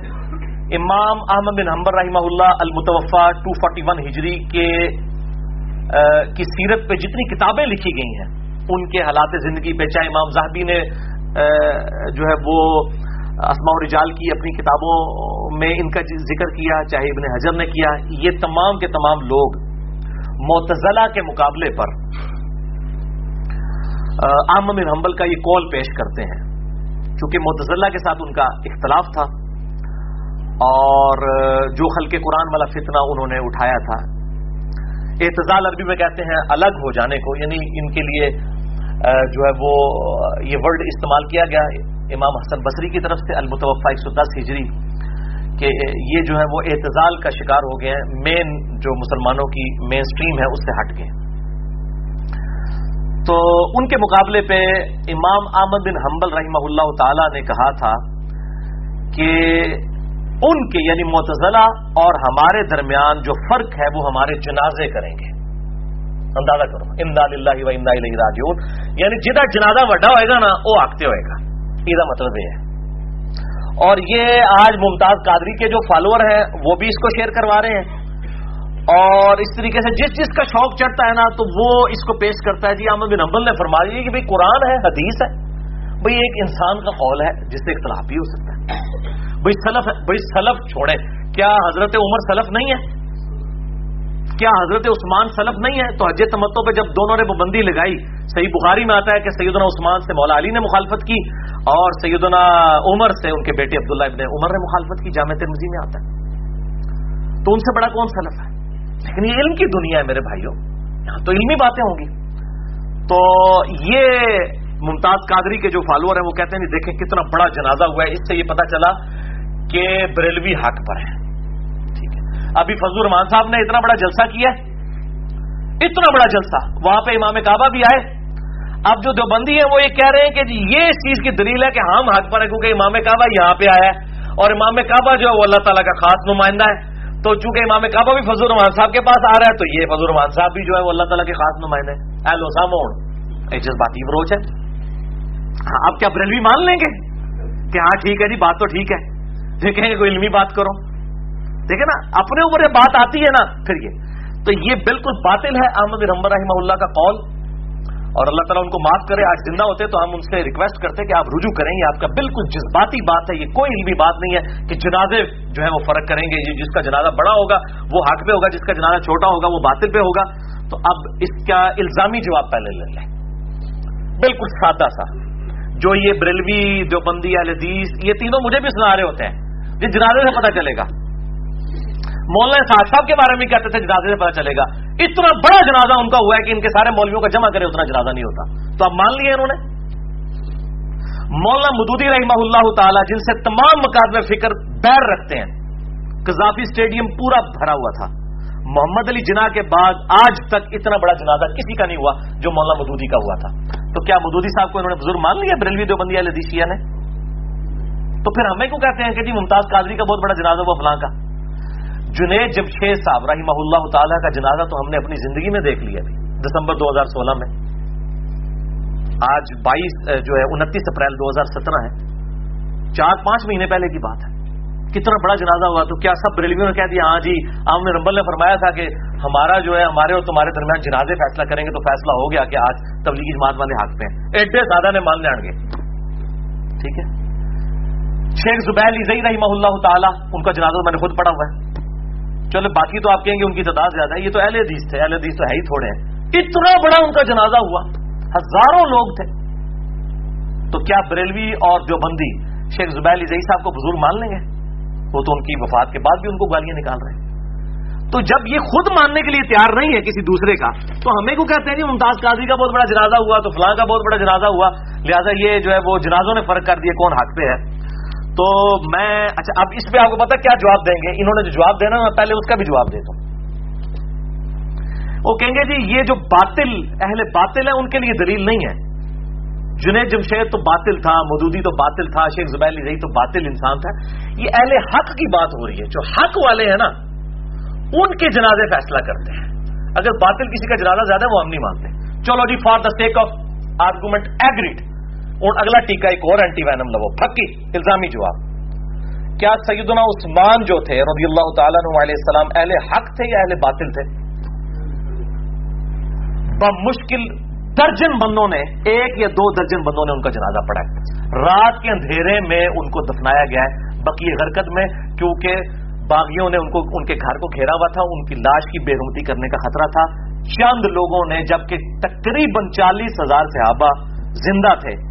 [SPEAKER 1] امام احمد بن حمبر رحمہ اللہ المتوفا 241 ہجری کے کی سیرت پہ جتنی کتابیں لکھی گئی ہیں، ان کے حالات زندگی پہ، چاہے امام زاہبی نے جو ہے وہ اسماء رجال کی اپنی کتابوں میں ان کا ذکر کیا، چاہے ابن حجر نے کیا، یہ تمام کے تمام لوگ معتزلہ کے مقابلے پر عام بن حنبل کا یہ کال پیش کرتے ہیں۔ چونکہ معتزلہ کے ساتھ ان کا اختلاف تھا اور جو خلق قرآن والا فتنہ انہوں نے اٹھایا تھا۔ اعتزال عربی میں کہتے ہیں الگ ہو جانے کو یعنی ان کے لیے جو ہے وہ، یہ ورڈ استعمال کیا گیا۔ امام حسن بصری کی طرف سے المتوفا ایک سو دس ہجری کہ یہ جو ہے وہ اعتزال کا شکار ہو گئے ہیں۔ مین جو مسلمانوں کی مین سٹریم ہے، اس سے ہٹ گئے تو ان کے مقابلے پہ امام احمد بن حنبل رحمہ اللہ تعالی نے کہا تھا کہ ان کے یعنی متضلہ اور ہمارے درمیان جو فرق ہے، وہ ہمارے جنازے کریں گے۔ اندازہ کرو۔ امداد اللہ و امداد راجون یعنی جدہ جنازہ وڈا ہوئے گا نا، وہ آگتے ہوئے گا۔ یہ مطلب یہ ہے۔ اور یہ آج ممتاز قادری کے جو فالوور ہیں، وہ بھی اس کو شیئر کروا رہے ہیں۔ اور اس طریقے سے جس جس کا شوق چڑھتا ہے نا، تو وہ اس کو پیش کرتا ہے۔ جی احمد بن امبل نے فرما دی کہ بھائی قرآن ہے، حدیث ہے۔ بھائی ایک انسان کا قول ہے، جس سے اختلاف بھی ہو سکتا ہے۔ بھائی سلف ہے بھائی سلف چھوڑے کیا حضرت عمر سلف نہیں ہے کیا حضرت عثمان سلف نہیں ہے؟ تو حج تمتوں پہ جب دونوں نے پابندی لگائی، صحیح بخاری میں آتا ہے کہ سیدنا عثمان سے مولا علی نے مخالفت کی اور سیدنا عمر سے ان کے بیٹے عبداللہ ابن عمر نے مخالفت کی جامع ترمزی میں آتا ہے۔ تو ان سے بڑا کون سلف ہے؟ لیکن یہ علم کی دنیا ہے میرے بھائیوں، یہاں تو علمی باتیں ہوں گی۔ تو یہ ممتاز قادری کے جو فالوور ہیں، وہ کہتے ہیں جی دیکھیں کتنا بڑا جنازہ ہوا ہے۔ اس سے یہ پتا چلا کہ بریلوی حق پر ہے۔ ابھی فضل رحمان صاحب نے اتنا بڑا جلسہ کیا ہے، اتنا بڑا جلسہ، وہاں پہ امام کعبہ بھی آئے۔ اب جو دیوبندی ہے وہ یہ کہہ رہے ہیں کہ جی یہ اس چیز کی دلیل ہے کہ ہم حق پر ہیں، کیونکہ امام کعبہ یہاں پہ آیا ہے۔ اور امام کعبہ جو ہے وہ اللہ تعالیٰ کا خاص نمائندہ ہے۔ تو چونکہ امام کعبہ بھی فضل رحمان صاحب کے پاس آ رہا ہے، تو یہ فضل رحمان صاحب بھی جو ہے وہ اللہ تعالیٰ کے خاص نمائندے ایلو ساموڑ ایک جذباتی بروچ ہے۔ ہاں، آپ کیا بریلوی مان لیں گے؟ کہ ہاں ٹھیک ہے جی بات تو ٹھیک ہے۔ پھر کہیں گے، کوئی علمی بات کرو۔ دیکھیں نا، اپنے اوپر یہ بات آتی ہے نا، پھر یہ۔ تو یہ بالکل باطل ہے احمد رحمبر رحمہ اللہ کا قول۔ اور اللہ تعالیٰ ان کو معاف کرے، آج زندہ ہوتے تو ہم ان سے ریکویسٹ کرتے کہ آپ رجوع کریں گے آپ کا بالکل جذباتی بات ہے، یہ کوئی علمی بات نہیں ہے کہ جنازے جو ہے وہ فرق کریں گے جس کا جنازہ بڑا ہوگا وہ حق پہ ہوگا، جس کا جنازہ چھوٹا ہوگا وہ باطل پہ ہوگا۔ تو اب اس کا الزامی جواب پہلے لے لیں۔ بالکل سادہ سا۔ جو یہ بریلوی جو بندی حدیث، یہ تینوں مجھے بھی سنا رہے ہوتے ہیں۔ جس جنازے سے پتا چلے گا۔ مولانا صاحب صاحب کے بارے میں کہتے تھے، جنازے سے پتا چلے گا۔ اتنا بڑا جنازہ ان کا ہوا ہے کہ ان کے سارے مولویوں کا جمع کرے، اتنا جنازہ نہیں ہوتا۔ تو اب مان لیے انہوں نے؟ مولانا مدودی رحمہ اللہ تعالی، جن سے تمام مقابلے فکر بیر رکھتے ہیں، قذافی اسٹیڈیم پورا بھرا ہوا تھا۔ محمد علی جناح کے بعد آج تک اتنا بڑا جنازہ کسی کا نہیں ہوا جو مولانا مدودی کا ہوا تھا۔ تو کیا مدودی صاحب کو انہوں نے بزرگ مان لیا بریلوی دو بندی علیہ نے؟ تو پھر ہمیں کیوں کہتے ہیں کہ جی ممتاز قادری کا بہت بڑا جنازہ ہوا فلاں کا؟ جنید جمشید صاحب رحمہ اللہ تعالیٰ کا جنازہ تو ہم نے اپنی زندگی میں دیکھ لیا دسمبر دو ہزار سولہ میں۔ آج بائیس جو ہے، انتیس اپریل دو ہزار سترہ ہے۔ چار پانچ مہینے پہلے کی بات ہے۔ کتنا بڑا جنازہ ہوا تو کیا سب بریلویوں نے کہہ دیا ہاں جی نے رمبل نے فرمایا تھا کہ ہمارا جو ہے، ہمارے اور تمہارے درمیان جنازے فیصلہ کریں گے تو فیصلہ ہو گیا کہ آج تبلیغی جماعت والے حق پہ ہیں۔ ایڈے زیادہ نے مان لیں گے۔ ٹھیک ہے؟ شیخ زبیل عزی رحمہ اللہ تعالیٰ، ان کا جنازہ میں نے خود پڑھا ہوا ہے۔ چلو باقی تو آپ کہیں گے ان کی تعداد زیادہ ہے، یہ تو اہل حدیث تھے، اہل حدیث تو ہے ہی تھوڑے ہیں۔ اتنا بڑا ان کا جنازہ ہوا، ہزاروں لوگ تھے۔ تو کیا بریلوی اور جو بندی شیخ زبیر علی صاحب کو بزرگ مان لیں گے؟ وہ تو ان کی وفات کے بعد بھی ان کو گالیاں نکال رہے ہیں۔ تو جب یہ خود ماننے کے لیے تیار نہیں ہے کسی دوسرے کا، تو ہمیں کو کہتے ہیں کہ ممتاز قاضی کا بہت بڑا جنازہ ہوا، تو فلاں کا بہت بڑا جنازہ ہوا، لہٰذا یہ جو ہے وہ جنازوں نے فرق کر دیا کون حق پہ ہے۔ تو میں اچھا اب اس پہ آپ کو پتا کیا جواب دیں گے؟ انہوں نے جو جواب دینا میں پہلے اس کا بھی جواب دیتا ہوں وہ کہیں گے جی یہ جو باطل، اہل باطل ہے ان کے لیے دلیل نہیں ہے۔ جنید جمشید تو باطل تھا مدودی تو باطل تھا، شیخ زبیر رہی تو باطل انسان تھا۔ یہ اہل حق کی بات ہو رہی ہے۔ جو حق والے ہیں نا، ان کے جنازے فیصلہ کرتے ہیں۔ اگر باطل کسی کا جنازہ زیادہ ہے، وہ ہم نہیں مانتے۔ چلو جی for the sake of argument agreed اگلا ٹیکا ایک اور اینٹی وینم لو پھکی، الزامی جواب۔ کیا سیدنا عثمان جو تھے، رضی اللہ تعالیٰ علیہ السلام، اہل حق تھے یا اہل باطل تھے؟ بمشکل درجن بندوں نے، ایک یا دو درجن بندوں نے ان کا جنازہ پڑا ہے۔ رات کے اندھیرے میں ان کو دفنایا گیا ہے، بقی حرکت میں، کیونکہ باغیوں نے ان کو، ان کے گھر کو گھیرا ہوا تھا، ان کی لاش کی بےرومتی کرنے کا خطرہ تھا۔ چند لوگوں نے، جبکہ تقریباً چالیس ہزار صحابہ زندہ تھے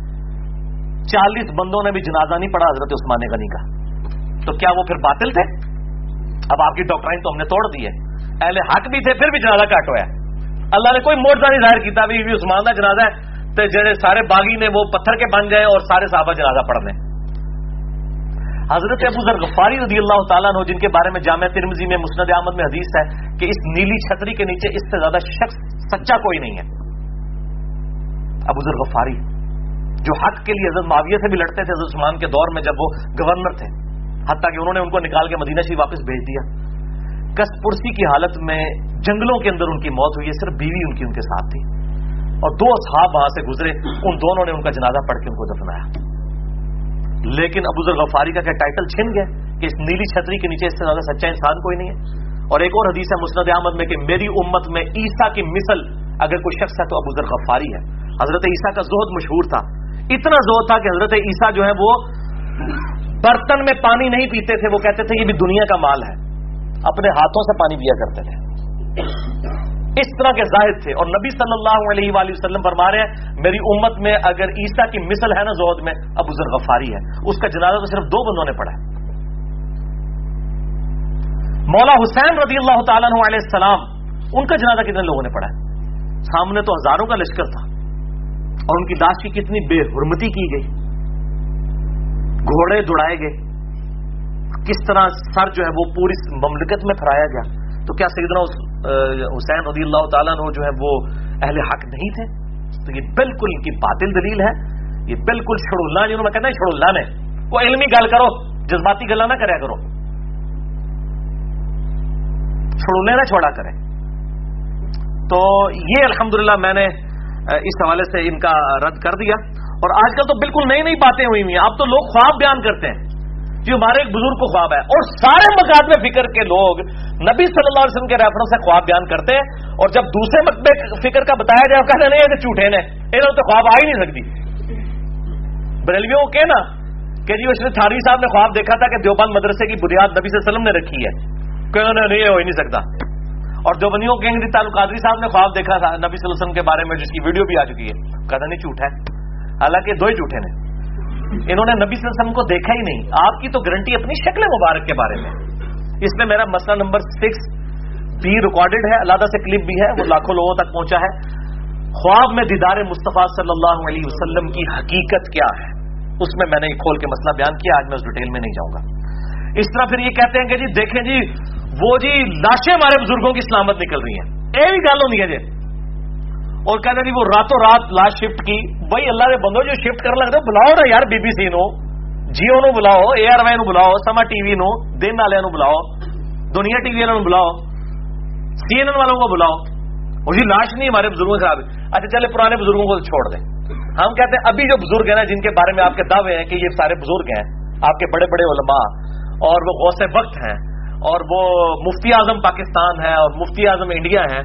[SPEAKER 1] چالیس بندوں نے بھی جنازہ نہیں پڑا حضرت عثمان غنی کا۔ تو کیا وہ پھر باطل تھے؟ اب آپ کی ڈاکٹرائن تو ہم نے توڑ دی ہے۔ اہل حق بھی تھے، پھر بھی جنازہ کٹ ہوا اللہ نے کوئی موڑا نہیں ظاہر کیا بھی عثمان کا جنازہ ہے۔ تو جڑے سارے باغی نے وہ پتھر کے بن جائے اور سارے صحابہ جنازہ پڑھ لیں حضرت ابو ذر غفاری رضی اللہ تعالیٰ نے جن کے بارے میں جامع ترمزی میں مسند احمد میں حدیث ہے کہ اس نیلی چھتری کے نیچے اس سے زیادہ شخص سچا کوئی نہیں ہے۔ ابو ذر غفاری جو حق کے لیے حضرت معاویہ سے بھی لڑتے تھے، حضرت عثمان کے دور میں جب وہ گورنر تھے، حتیٰ کہ انہوں نے ان کو نکال کے مدینہ شریف واپس بھیج دیا۔ کس پرسی کی حالت میں جنگلوں کے اندر ان کی موت ہوئی ہے، صرف بیوی ان کی، ان کے ساتھ تھی۔ اور دو اصحاب وہاں سے گزرے، ان دونوں نے ان کا جنازہ پڑھ کے ان کو دفنایا۔ لیکن ابو ذر غفاری کا کیا ٹائٹل چھن گیا کہ اس نیلی چھتری کے نیچے اس سے زیادہ سچا انسان کوئی نہیں ہے؟ اور ایک اور حدیث ہے مسند احمد میں کہ میری امت میں عیسیٰ کی مثل اگر کوئی شخص ہے تو ابو ذر غفاری ہے۔ حضرت عیسیٰ کا زہد مشہور تھا۔ اتنا زہد تھا کہ حضرت عیسیٰ جو ہے وہ برتن میں پانی نہیں پیتے تھے، وہ کہتے تھے یہ بھی دنیا کا مال ہے۔ اپنے ہاتھوں سے پانی پیا کرتے تھے۔ اس طرح کے ظاہر تھے۔ اور نبی صلی اللہ علیہ وآلہ وسلم فرما رہے ہیں، میری امت میں اگر عیسیٰ کی مثل ہے نا زہد میں، ابو ذر غفاری ہے۔ اس کا جنازہ تو صرف دو بندوں نے پڑھا ہے۔ مولا حسین رضی اللہ تعالیٰ علیہ السلام، ان کا جنازہ کتنے لوگوں نے پڑھا ہے؟ سامنے تو ہزاروں کا لشکر تھا۔ اور ان کی لاش کی کتنی بے حرمتی کی گئی؟ گھوڑے دوڑائے گئے۔ کس طرح سر جو ہے وہ پوری مملکت میں پھرایا گیا؟ تو کیا سیدنا حسین رضی اللہ تعالیٰ نے جو ہے وہ اہل حق نہیں تھے؟ تو یہ بالکل ان کی باطل دلیل ہے۔ یہ بالکل چھڑولہ جنہوں میں کہتا ہے چھڑولہ نے۔ وہ علمی گل کرو، جذباتی گلا نہ کریا کرو۔ چھڑولے نہ چھوڑا کرے تو یہ الحمدللہ میں نے اس حوالے سے ان کا رد کر دیا۔ اور آج کل تو بالکل نئی نئی باتیں ہوئی ہوئی ہیں۔ اب تو لوگ خواب بیان کرتے ہیں جو ہمارے ایک بزرگ کو خواب ہے۔ اور سارے مقاد میں فکر کے لوگ نبی صلی اللہ علیہ وسلم کے ریفرنس سے خواب بیان کرتے ہیں۔ اور جب دوسرے مقبے فکر کا بتایا جائے کہتے نہیں یہ جھوٹے نے۔ انہوں تو خواب آ ہی نہیں سکتی۔ بریلویوں کے نا، کہ جی اس نے تھاری صاحب نے خواب دیکھا تھا کہ دیوبند مدرسے کی بنیاد نبی صلی اللہ علیہ وسلم نے رکھی ہے۔ کہ نہیں، ہو ہی نہیں سکتا۔ اور دیوبندیوں کے تعلق قادری صاحب نے خواب دیکھا تھا، نبی صلی اللہ علیہ وسلم کے بارے میں، جس کی ویڈیو بھی آ چکی ہے۔ کہتا نہیں، جھوٹ ہے۔ حالانکہ دو ہی جھوٹے نے انہوں نے نبی صلی اللہ علیہ وسلم کو دیکھا ہی نہیں۔ آپ کی تو گارنٹی اپنی شکل مبارک کے بارے میں۔ اس میں میرا مسئلہ نمبر سکس بھی ریکارڈڈ ہے اللہ سے کلپ بھی ہے، وہ لاکھوں لوگوں تک پہنچا ہے۔ خواب میں دیدار مصطفیٰ صلی اللہ علیہ وسلم کی حقیقت کیا ہے؟ اس میں میں نے کھول کے مسئلہ بیان کیا، آج میں اس ڈیٹیل میں نہیں جاؤں گا۔ اس طرح پھر یہ کہتے ہیں کہ جی دیکھیں جی وہ جی لاشیں ہمارے بزرگوں کی سلامت نکل رہی ہیں۔ یہ بھی گل ہوتی ہے جی۔ اور کہتے جی وہ راتوں رات لاش شفٹ کی۔ بھائی اللہ کے بندو جو شفٹ کرنے لگتے بلاؤ نا یار بی بی سی نو۔ جیو نو بلاؤ اے آر وائی نو بلاؤ، سما ٹی وی نو، دن والے نو بلاؤ، دنیا ٹی وی والوں بلاؤ، سی این والوں کو بلاؤ۔ اور جی لاش نہیں، ہمارے بزرگوں سے اچھا چلے، پرانے بزرگوں کو چھوڑ دیں۔ ہم کہتے ہیں، ابھی جو بزرگ ہیں نا، جن کے بارے میں آپ کے دعوے ہیں کہ یہ سارے بزرگ ہیں، آپ کے بڑے بڑے علماء اور وہ غوث وقت ہیں اور وہ مفتی اعظم پاکستان ہے اور مفتی اعظم انڈیا ہے،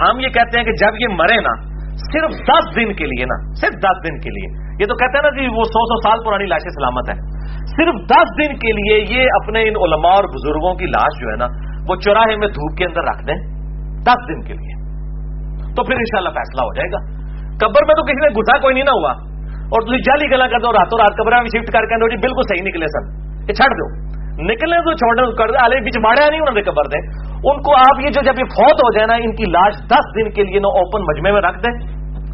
[SPEAKER 1] ہم یہ کہتے ہیں کہ جب یہ مرے نا، صرف دس دن کے لیے نا، صرف دس دن کے لیے، یہ تو کہتے ہیں نا جی وہ سو سو سال پرانی لاشیں سلامت ہے صرف دس دن کے لیے یہ اپنے ان علماء اور بزرگوں کی لاش جو ہے نا، وہ چوراہے میں دھوپ کے اندر رکھ دیں۔ دس دن کے لیے۔ تو پھر انشاءاللہ فیصلہ ہو جائے گا۔ قبر میں تو کسی نے گھسا، کوئی نہیں نہ ہوا۔ اور تھی جالی گلا کر دو، راتوں رات قبر میں شفٹ کر کے جی بالکل صحیح نکلے سر یہ چھڑ دو۔ نکلنے تو چھوڑنے کر دے بیچ ماڑیا نہیں، انہوں نے قبر دے۔ ان کو آپ یہ جو جب یہ فوت ہو جائے نا، ان کی لاش دس دن کے لیے نا اوپن مجمے میں رکھ دیں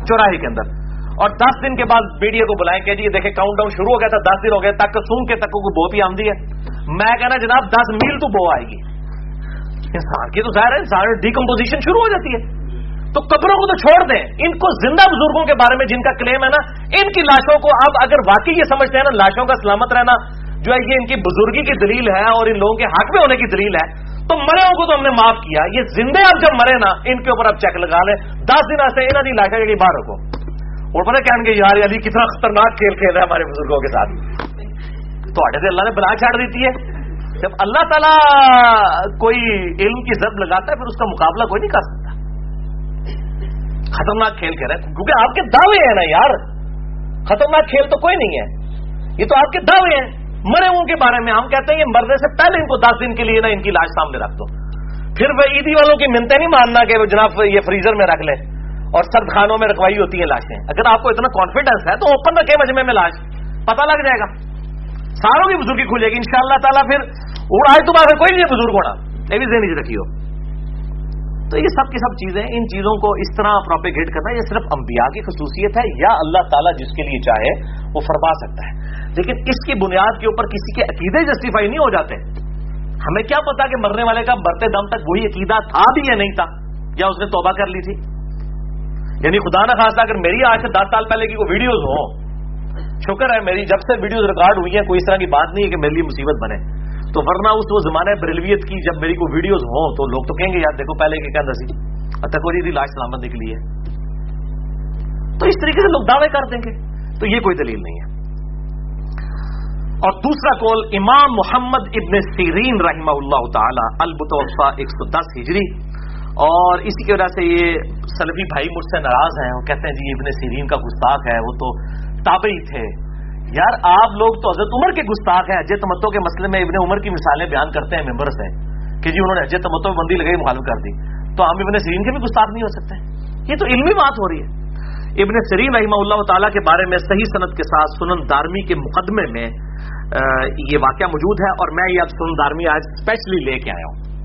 [SPEAKER 1] چوراہے کے اندر۔ اور دس دن کے بعد میڈیا کو بلائیں کہ جی دیکھیں کاؤنٹ ڈاؤن شروع ہو گیا تھا، دس دن ہو گئے، تک سن کے تک کو بہت ہی آمدی ہے۔ میں کہنا جناب، دس میل تو بو آئے گی۔ انسان کی تو ظاہر ہے، انسان ڈیکمپوزیشن شروع ہو جاتی ہے۔ تو قبروں کو تو چھوڑ دیں۔ ان کو زندہ بزرگوں کے بارے میں جن کا کلیم ہے نا، ان کی لاشوں کو اب اگر واقعی یہ سمجھتے ہیں نا، لاشوں کا سلامت رہنا جو ہے یہ ان کی بزرگی کی دلیل ہے اور ان لوگوں کے حق میں ہونے کی دلیل ہے، تو مرے کو تو ہم نے معاف کیا۔ یہ زندے اب جب مرے نا، ان کے اوپر اب چیک لگا لیں۔ دس دن ایسے انہوں نے لاشا باہر رکھو۔ اور پتہ کہیں گے، یار علی کتنا خطرناک کھیل کھیل رہا ہے ہمارے بزرگوں کے ساتھ۔ تو سے اللہ نے بلا چھاڑ دیتی ہے۔ جب اللہ تعالیٰ کوئی علم کی ضرب لگاتا ہے، پھر اس کا مقابلہ کوئی نہیں کر سکتا۔ خطرناک کھیل کہہ رہا ہے۔ کیونکہ آپ کے دعوے ہیں نا یار۔ خطرناک کھیل تو کوئی نہیں ہے۔ یہ تو آپ کے دعوے ہیں۔ مرے ہوں کے بارے میں ہم کہتے ہیں یہ مرنے سے پہلے ان کو دس دن کے لیے نا ان کی لاش سامنے رکھ دو۔ پھر وہ عیدی والوں کی منتیں نہیں ماننا کہ جناب یہ فریزر میں رکھ لیں اور سرد خانوں میں رکھوائی ہوتی ہیں لاشیں۔ اگر آپ کو اتنا کانفیڈنس ہے تو اوپن رکھے مجمے میں لاش۔ پتہ لگ جائے گا۔ ساروں کی بزرگی کھلے گی۔ ان شاء اللہ تعالیٰ پھر آج تو کوئی نہیں بزرگ ہونا۔ یہ بھی ذہنی رکھی ہو تو یہ سب کی سب چیزیں ان چیزوں کو اس طرح پروپیگیٹ کرنا یہ صرف انبیاء کی خصوصیت ہے، یا اللہ تعالیٰ جس کے لیے چاہے وہ فرما سکتا ہے۔ لیکن اس کی بنیاد کے اوپر کسی کے عقیدے جسٹیفائی نہیں ہو جاتے۔ ہمیں کیا پتا کہ مرنے والے کا مرتے دم تک وہی عقیدہ تھا بھی یا نہیں تھا، یا اس نے توبہ کر لی تھی۔ یعنی خدا نہ خاصا اگر میری آج سے دس سال پہلے کی کوئی ویڈیوز ہوں، شکر ہے میری جب سے ویڈیوز ریکارڈ ہوئی ہیں، کوئی اس طرح کی بات نہیں ہے کہ میرے لیے مصیبت بنے۔ تو ورنہ اس وہ زمانے بریلویت کی جب میری کوئی ویڈیوز ہوں تو لوگ تو کہیں گے، یار دیکھو، پہلے کہ سی اچھا، تکوری دی لاش سلامت نکلی ہے۔ تو اس طریقے سے لوگ دعوے کر دیں گے۔ تو یہ کوئی دلیل نہیں ہے۔ اور دوسرا کول امام محمد ابن سیرین رحمہ اللہ تعالی، البتوفا ایک سو دس ہجری۔ اور اسی کی وجہ سے یہ سلفی بھائی مجھ سے ناراض ہیں، وہ کہتے ہیں جی ابن سیرین کا گستاخ ہے، وہ تو تابعی تھے۔ یار آپ لوگ تو حضرت عمر کے گستاخ ہیں اجے تمتوں کے مسئلے میں ابن عمر کی مثالیں بیان کرتے ہیں ممبر سے کہ جی انہوں نے اجے تمتوں میں بندی لگائی، مخالف کر دی۔ تو ہم ابن سیرین کے بھی گستاخ نہیں ہو سکتے۔ یہ تو علمی بات ہو رہی ہے۔ ابن سرین رحمہ اللہ تعالیٰ کے بارے میں صحیح صنعت کے ساتھ سنن دارمی کے مقدمے میں یہ واقعہ موجود ہے اور میں یہ اب سنن دارمی آج اسپیشلی لے کے آیا ہوں۔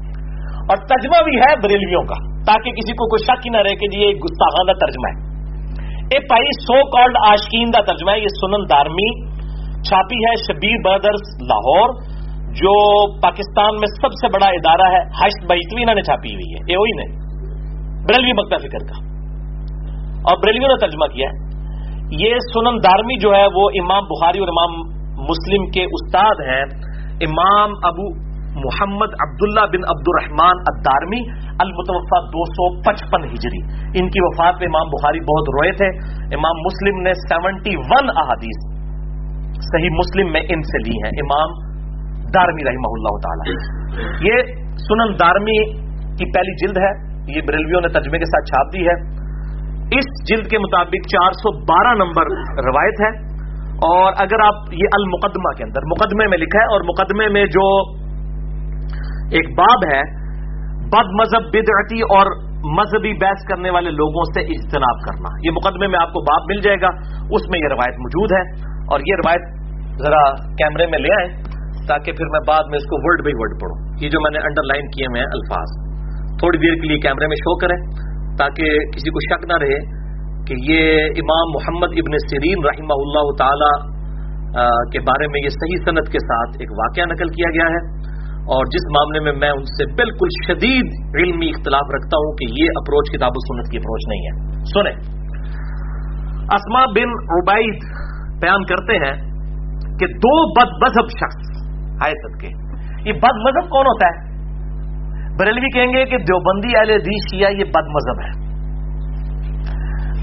[SPEAKER 1] اور ترجمہ بھی ہے بریلویوں کا، تاکہ کسی کو کوئی شک ہی نہ رہے کہ جی یہ گستاخانہ ترجمہ ہے۔ اے پائی سو کالڈ آشکین کا ترجمہ ہے، یہ سنن دارمی چھاپی ہے شبیر بردرس لاہور، جو پاکستان میں سب سے بڑا ادارہ ہے، ہشت بہتوی نے چھاپی ہوئی ہے اے وہی نے بریلوی مکتا فکر کا۔ اور بریلیوں نے ترجمہ کیا ہے۔ یہ سنن دارمی جو ہے، وہ امام بخاری اور امام مسلم کے استاد ہیں، امام ابو محمد عبداللہ بن عبد الرحمان الدارمی المتوفا دو سو پچپن ہجری۔ ان کی وفات میں امام بخاری بہت روئے تھے۔ امام مسلم نے سیونٹی ون احادیث صحیح مسلم میں ان سے لی ہیں۔ امام دارمی رحمہ اللہ تعالی۔ یہ سنن دارمی کی پہلی جلد ہے۔ یہ بریلویوں نے ترجمے کے ساتھ چھاپ دی ہے۔ اس جلد کے مطابق چار سو بارہ نمبر روایت ہے۔ اور اگر آپ یہ المقدمہ کے اندر، مقدمے میں لکھا ہے اور مقدمے میں جو ایک باب ہے، بد مذہب بدعتی اور مذہبی بحث کرنے والے لوگوں سے اجتناب کرنا۔ یہ مقدمے میں آپ کو باب مل جائے گا، اس میں یہ روایت موجود ہے۔ اور یہ روایت ذرا کیمرے میں لے آئیں، تاکہ پھر میں بعد میں اس کو ورڈ بائی ورڈ پڑھوں۔ یہ جو میں نے انڈر لائن کیے ہوئے ہیں الفاظ، تھوڑی دیر کے لیے کیمرے میں شو کریں، تاکہ کسی کو شک نہ رہے کہ یہ امام محمد ابن سیرین رحمہ اللہ تعالی کے بارے میں یہ صحیح صنعت کے ساتھ ایک واقعہ نقل کیا گیا ہے۔ اور جس معاملے میں میں ان سے بالکل شدید علمی اختلاف رکھتا ہوں کہ یہ اپروچ کتاب و سنت کی اپروچ نہیں ہے۔ سنیں۔ اسما بن عبید بیان کرتے ہیں کہ دو بد مذہب شخص آئے کے۔ یہ بد مذہب کون ہوتا ہے؟ بریلوی کہیں گے کہ دیوبندی اہل حدیث شیعہ یہ بد مذہب ہے۔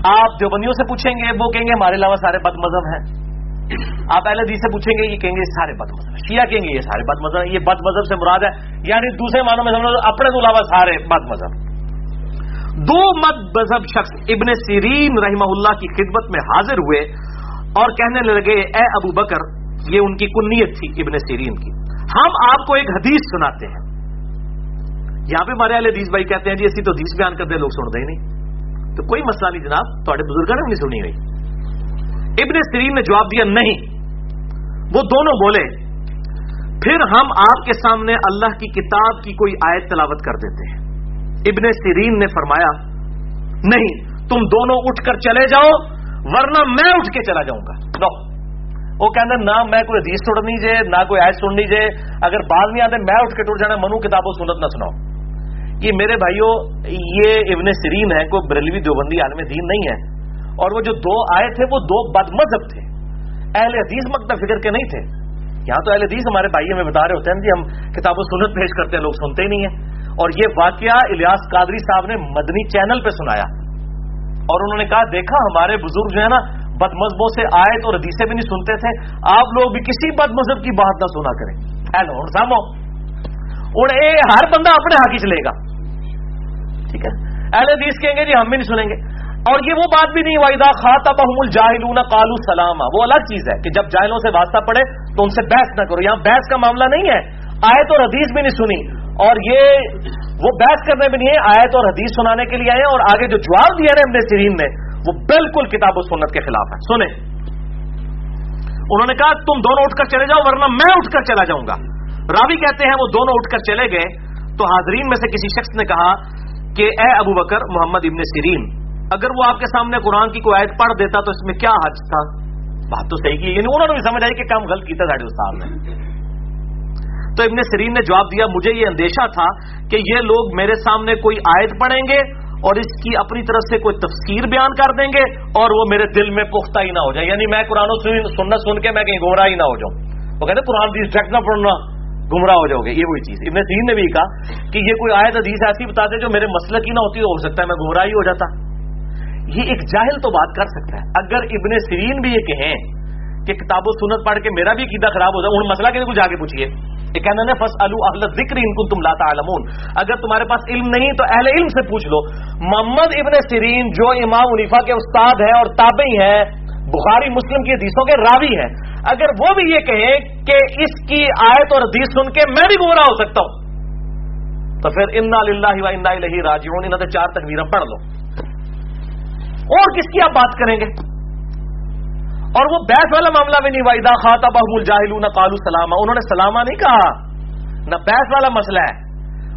[SPEAKER 1] آپ دیوبندیوں سے پوچھیں گے، وہ کہیں گے ہمارے علاوہ سارے بد مذہب ہیں۔ آپ اہل حدیث سے پوچھیں گے، یہ کہیں گے یہ سارے بد مذہب شیعہ کہیں گے، یہ سارے بد مذہب یہ بد مذہب سے مراد ہے۔ یعنی دوسرے معنوں میں سمجھو، اپنے تو علاوہ سارے بد مذہب دو مد مذہب شخص ابن سیرین رحمہ اللہ کی خدمت میں حاضر ہوئے اور کہنے لگے، اے ابو بکر، یہ ان کی کنیت تھی ابن سیرین کی۔ ہم آپ کو ایک حدیث سناتے ہیں۔ یہاں پہ ہمارے والے حدیث بھائی کہتے ہیں جی اسی تو حدیث بیان کرتے لوگ سنتے ہی نہیں۔ تو کوئی مسئلہ نہیں جناب تھوڑے بزرگوں نے نہیں سنی ہوئی۔ ابن سرین نے جواب دیا نہیں۔ وہ دونوں بولے، پھر ہم آپ کے سامنے اللہ کی کتاب کی کوئی آیت تلاوت کر دیتے ہیں۔ ابن سرین نے فرمایا، نہیں، تم دونوں اٹھ کر چلے جاؤ، ورنہ میں اٹھ کے چلا جاؤں گا۔ لو، وہ کہتے نہ، میں کوئی حدیث سننی جائے نہ کوئی آیت سننی جائے اگر بعد نہیں آتے، میں اٹھ کے ٹوٹ جانا، منو کتابوں، سنت نہ سناؤ۔ یہ میرے بھائیوں یہ ابن سرین ہے، کوئی بریلوی دیوبندی عالم دین نہیں ہے۔ اور وہ جو دو آئے تھے، وہ دو بد مذہب تھے۔ اہل حدیث مکتب فکر کے نہیں تھے۔ یہاں تو اہل حدیث ہمارے بھائی ہمیں بتا رہے ہوتے ہیں جی ہم کتاب و سنت پیش کرتے ہیں، لوگ سنتے ہی نہیں ہیں۔ اور یہ واقعہ الیاس قادری صاحب نے مدنی چینل پہ سنایا۔ اور انہوں نے کہا، دیکھا ہمارے بزرگ جو ہے نا، بد مذہبوں سے آئے تو ردیسے بھی نہیں سنتے تھے۔ آپ لوگ بھی کسی بد مذہب کی بات نہ سنا کریں۔ ہیلو سامو اے، ہر بندہ اپنے حق ہی چلے گا۔ ٹھیک ہے۔ اہل حدیث کہیں گے جی ہم بھی نہیں سنیں گے۔ اور یہ وہ بات بھی نہیں واحدہ خاطہ بحم الجاہلون کالو سلام وہ الگ چیز ہے کہ جب جاہلوں سے واسطہ پڑے تو ان سے بحث نہ کرو۔ یہاں بحث کا معاملہ نہیں ہے۔ آیت اور حدیث بھی نہیں سنی۔ اور یہ وہ بحث کرنے بھی نہیں ہے، آیت اور حدیث سنانے کے لیے آئے ہیں۔ اور آگے جو جواب دیا نا ہم نے سرین نے، وہ بالکل کتاب و سنت کے خلاف ہے۔ سنیں۔ انہوں نے کہا، تم دونوں اٹھ کر چلے جاؤ، ورنہ میں اٹھ کر چلا جاؤں گا۔ راوی کہتے ہیں، وہ دونوں اٹھ کر چلے گئے۔ تو حاضرین میں سے کسی شخص نے کہا کہ، اے ابو بکر، محمد ابن سیرین اگر وہ آپ کے سامنے قرآن کی کوئی آیت پڑھ دیتا تو اس میں کیا حج تھا؟ بات تو صحیح کی یعنی انہوں نے بھی سمجھ آئی کہ کام غلط کیا ساڑھے استاد نے۔ تو ابن سرین نے جواب دیا، مجھے یہ اندیشہ تھا کہ یہ لوگ میرے سامنے کوئی آیت پڑھیں گے اور اس کی اپنی طرف سے کوئی تفسیر بیان کر دیں گے اور وہ میرے دل میں پختہ ہی نہ ہو جائے۔ یعنی میں قرآن سننا سن کے میں کہیں گمراہ ہی نہ ہو جاؤں۔ وہ کہتے قرآن کی ڈائریکٹ نہ پڑھنا، گمراہ ہو جاؤ گے یہ وہی چیز۔ ابن سرین نے بھی کہا کہ یہ کوئی آیت حدیث ایسی بتا دے جو میرے مسئلہ کی نہ ہوتی، ہو سکتا ہے میں گمراہ ہی ہو جاتا۔ یہ ایک جاہل تو بات کر سکتا ہے۔ اگر ابن سرین بھی یہ کہیں کہ کتاب و سنت پڑھ کے میرا بھی عقیدہ خراب ہو جائے ان مسئلہ کے جا کے پوچھیے؟ کہنا نا فس اہل ذکر ان کو تم لاتا علمون اگر تمہارے پاس علم نہیں تو اہل علم سے پوچھ لو۔ محمد ابن سرین جو امام عنیفا کے استاد ہے اور تابعی ہے بخاری مسلم کی حدیثوں کے راوی ہے اگر وہ بھی یہ کہیں کہ اس کی آیت اور حدیث سن کے میں بھی گمراہ ہو سکتا ہوں، تو پھر انا اللہ و انا الہی راجعون۔ انہوں نے چار تکبیریں پڑھ لو۔ اور کس کی آپ بات کریں گے؟ اور وہ بیس والا معاملہ بھی نہیں وائدہ خاطہ بحم الجاہل نہ کالو سلامہ انہوں نے سلامہ نہیں کہا، نہ بیس والا مسئلہ ہے۔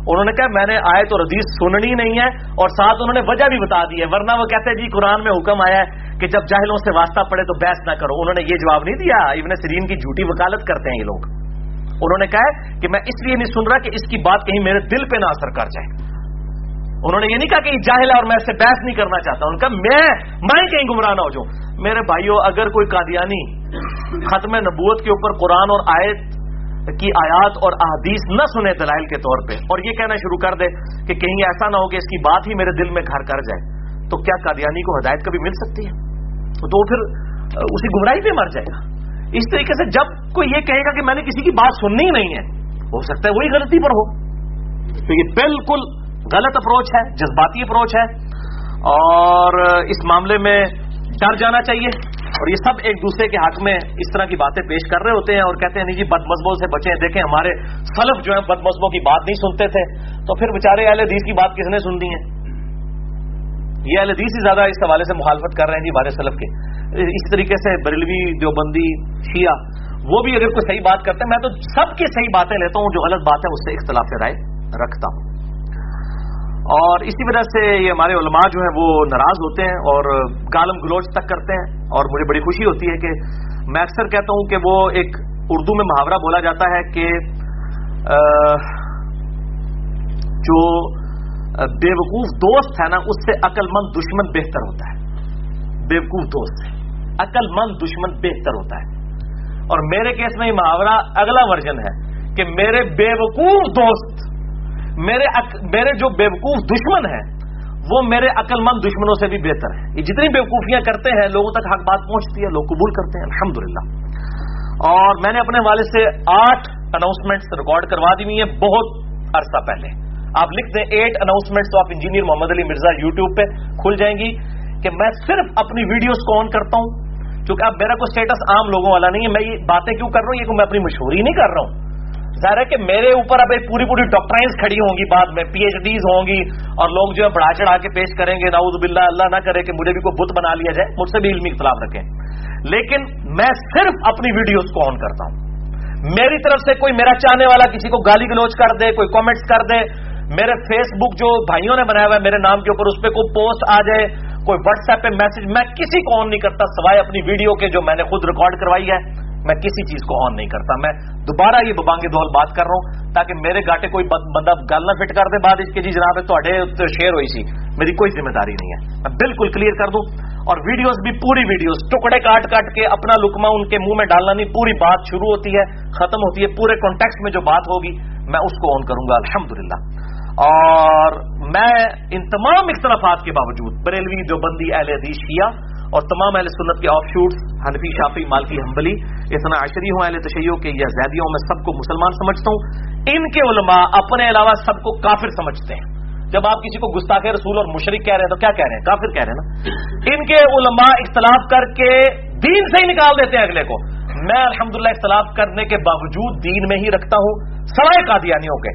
[SPEAKER 1] انہوں نے کہا، میں نے آئے تو ردیس سننی نہیں ہے، اور ساتھ انہوں نے وجہ بھی بتا دی ہے۔ ورنہ وہ کہتے ہیں جی قرآن میں حکم آیا ہے کہ جب جاہلوں سے واسطہ پڑے تو بحث نہ کرو۔ انہوں نے یہ جواب نہیں دیا۔ ابن سرین کی جھوٹی وکالت کرتے ہیں یہ لوگ۔ انہوں نے کہا کہ میں اس لیے نہیں سن رہا کہ اس کی بات کہیں میرے دل پہ نہ اثر کر جائے۔ انہوں نے یہ نہیں کہا کہ جاہل ہے اور میں اس سے بحث نہیں کرنا چاہتا۔ ان کا میں میں کہیں گمراہ نہ ہو جاؤں۔ میرے بھائیوں اگر کوئی قادیانی ختم نبوت کے اوپر قرآن اور آیت کی آیات اور احادیث نہ سنے دلائل کے طور پہ اور یہ کہنا شروع کر دے کہ کہیں ایسا نہ ہو کہ اس کی بات ہی میرے دل میں گھر کر جائے، تو کیا قادیانی کو ہدایت کبھی مل سکتی ہے؟ تو وہ پھر اسی گمراہی پہ مر جائے گا۔ اس طریقے سے جب کوئی یہ کہے گا کہ میں نے کسی کی بات سننی ہی نہیں ہے، ہو سکتا ہے وہی غلطی پر ہو۔ تو یہ بالکل غلط اپروچ ہے، جذباتی اپروچ ہے، اور اس معاملے میں ڈر جانا چاہیے۔ اور یہ سب ایک دوسرے کے حق میں اس طرح کی باتیں پیش کر رہے ہوتے ہیں اور کہتے ہیں، نہیں جی بد مذہبوں سے بچے دیکھیں، ہمارے سلف جو ہیں بد مذہبوں کی بات نہیں سنتے تھے۔ تو پھر بےچارے اہل حدیث کی بات کس نے سن دی ہے یہ اہل حدیث ہی زیادہ اس حوالے سے مخالفت کر رہے ہیں جی ہمارے سلف کے۔ اس طریقے سے بریلوی دیوبندی، شیعہ، وہ بھی اگر کوئی صحیح بات کرتے ہیں، میں تو سب کی صحیح باتیں لیتا ہوں، جو غلط بات ہے، اس سے اختلاف رائے رکھتا ہوں۔ اور اسی وجہ سے یہ ہمارے علماء جو ہیں وہ ناراض ہوتے ہیں اور گالم گلوچ تک کرتے ہیں اور مجھے بڑی خوشی ہوتی ہے کہ میں اکثر کہتا ہوں کہ وہ ایک اردو میں محاورہ بولا جاتا ہے کہ جو بے وقوف دوست ہے نا، اس سے عقل مند دشمن بہتر ہوتا ہے۔ بے وقوف دوست ہے۔ عقل مند دشمن بہتر ہوتا ہے۔ اور میرے کیس میں یہ محاورہ اگلا ورژن ہے کہ میرے بے وقوف دوست میرے میرے جو بیوقوف دشمن ہیں، وہ میرے عقل مند دشمنوں سے بھی بہتر ہے یہ جتنی بیوقوفیاں کرتے ہیں، لوگوں تک حق بات پہنچتی ہے، لوگ قبول کرتے ہیں، الحمدللہ۔ اور میں نے اپنے والد سے آٹھ اناؤنسمنٹ ریکارڈ کروا دی ہوئی ہیں بہت عرصہ پہلے۔ آپ لکھ دیں ایٹ اناؤنسمنٹ تو آپ انجینئر محمد علی مرزا یوٹیوب پہ کھل جائیں گی کہ میں صرف اپنی ویڈیوز کو آن کرتا ہوں، کیونکہ اب میرا کوئی اسٹیٹس عام لوگوں والا نہیں ہے۔ میں یہ باتیں کیوں کر رہا ہوں؟ یہ میں اپنی مشہوری نہیں کر رہا ہوں۔ ظاہر ہے کہ میرے اوپر اب ایک پوری پوری ڈاکٹرائنس کھڑی ہوں گی، بعد میں پی ایچ ڈیز ہوں گی اور لوگ جو ہے بڑھا چڑھا کے پیش کریں گے ناؤد باللہ، اللہ نہ کرے کہ مجھے بھی کوئی بت بنا لیا جائے، مجھ سے بھی علمی اختلاف رکھیں۔ لیکن میں صرف اپنی ویڈیوز کو آن کرتا ہوں۔ میری طرف سے کوئی میرا چاہنے والا کسی کو گالی گلوچ کر دے، کوئی کامنٹس کر دے، میرے فیس بک جو بھائیوں نے بنایا ہوا ہے، میرے نام کے اوپر اس پہ کوئی پوسٹ آ جائے، کوئی واٹس ایپ پہ میسج میں کسی کو آن نہیں کرتا سوائے اپنی ویڈیو کے جو میں نے خود ریکارڈ کروائی ہے۔ میں کسی چیز کو آن نہیں کرتا۔ میں دوبارہ یہ ببانگے دول بات کر رہا ہوں تاکہ میرے گاٹے کوئی بندہ گل نہ فٹ کر دے۔ بعد اس کے جی جناب شیئر ہوئی سی۔ میری کوئی ذمہ داری نہیں ہے۔ میں بالکل کلیئر کر دوں۔ اور ویڈیوز بھی پوری ویڈیوز ٹکڑے کاٹ کاٹ کے اپنا لکما ان کے منہ میں ڈالنا نہیں۔ پوری بات شروع ہوتی ہے، ختم ہوتی ہے۔ پورے کانٹیکٹ میں جو بات ہوگی، میں اس کو آن کروں گا۔ الحمد اور میں ان تمام اختلافات کے باوجود، بریلوی جو بندی اہل حدیث شیعہ اور تمام اہل سنت کے آف شوٹس حنفی شافی مالکی، حنبلی اتنا عشری ہوں، اہل تشیعوں کے یا زیدیوں، میں سب کو مسلمان سمجھتا ہوں۔ ان کے علماء اپنے علاوہ سب کو کافر سمجھتے ہیں۔ جب آپ کسی کو گستاخ رسول اور مشرق کہہ رہے ہیں تو کیا کہہ رہے ہیں؟ کافر کہہ رہے ہیں نا۔ ان کے علماء اختلاف کر کے دین سے ہی نکال دیتے ہیں اگلے کو۔ میں الحمدللہ اختلاف کرنے کے باوجود دین میں ہی رکھتا ہوں سوائے قادیانیوں کے،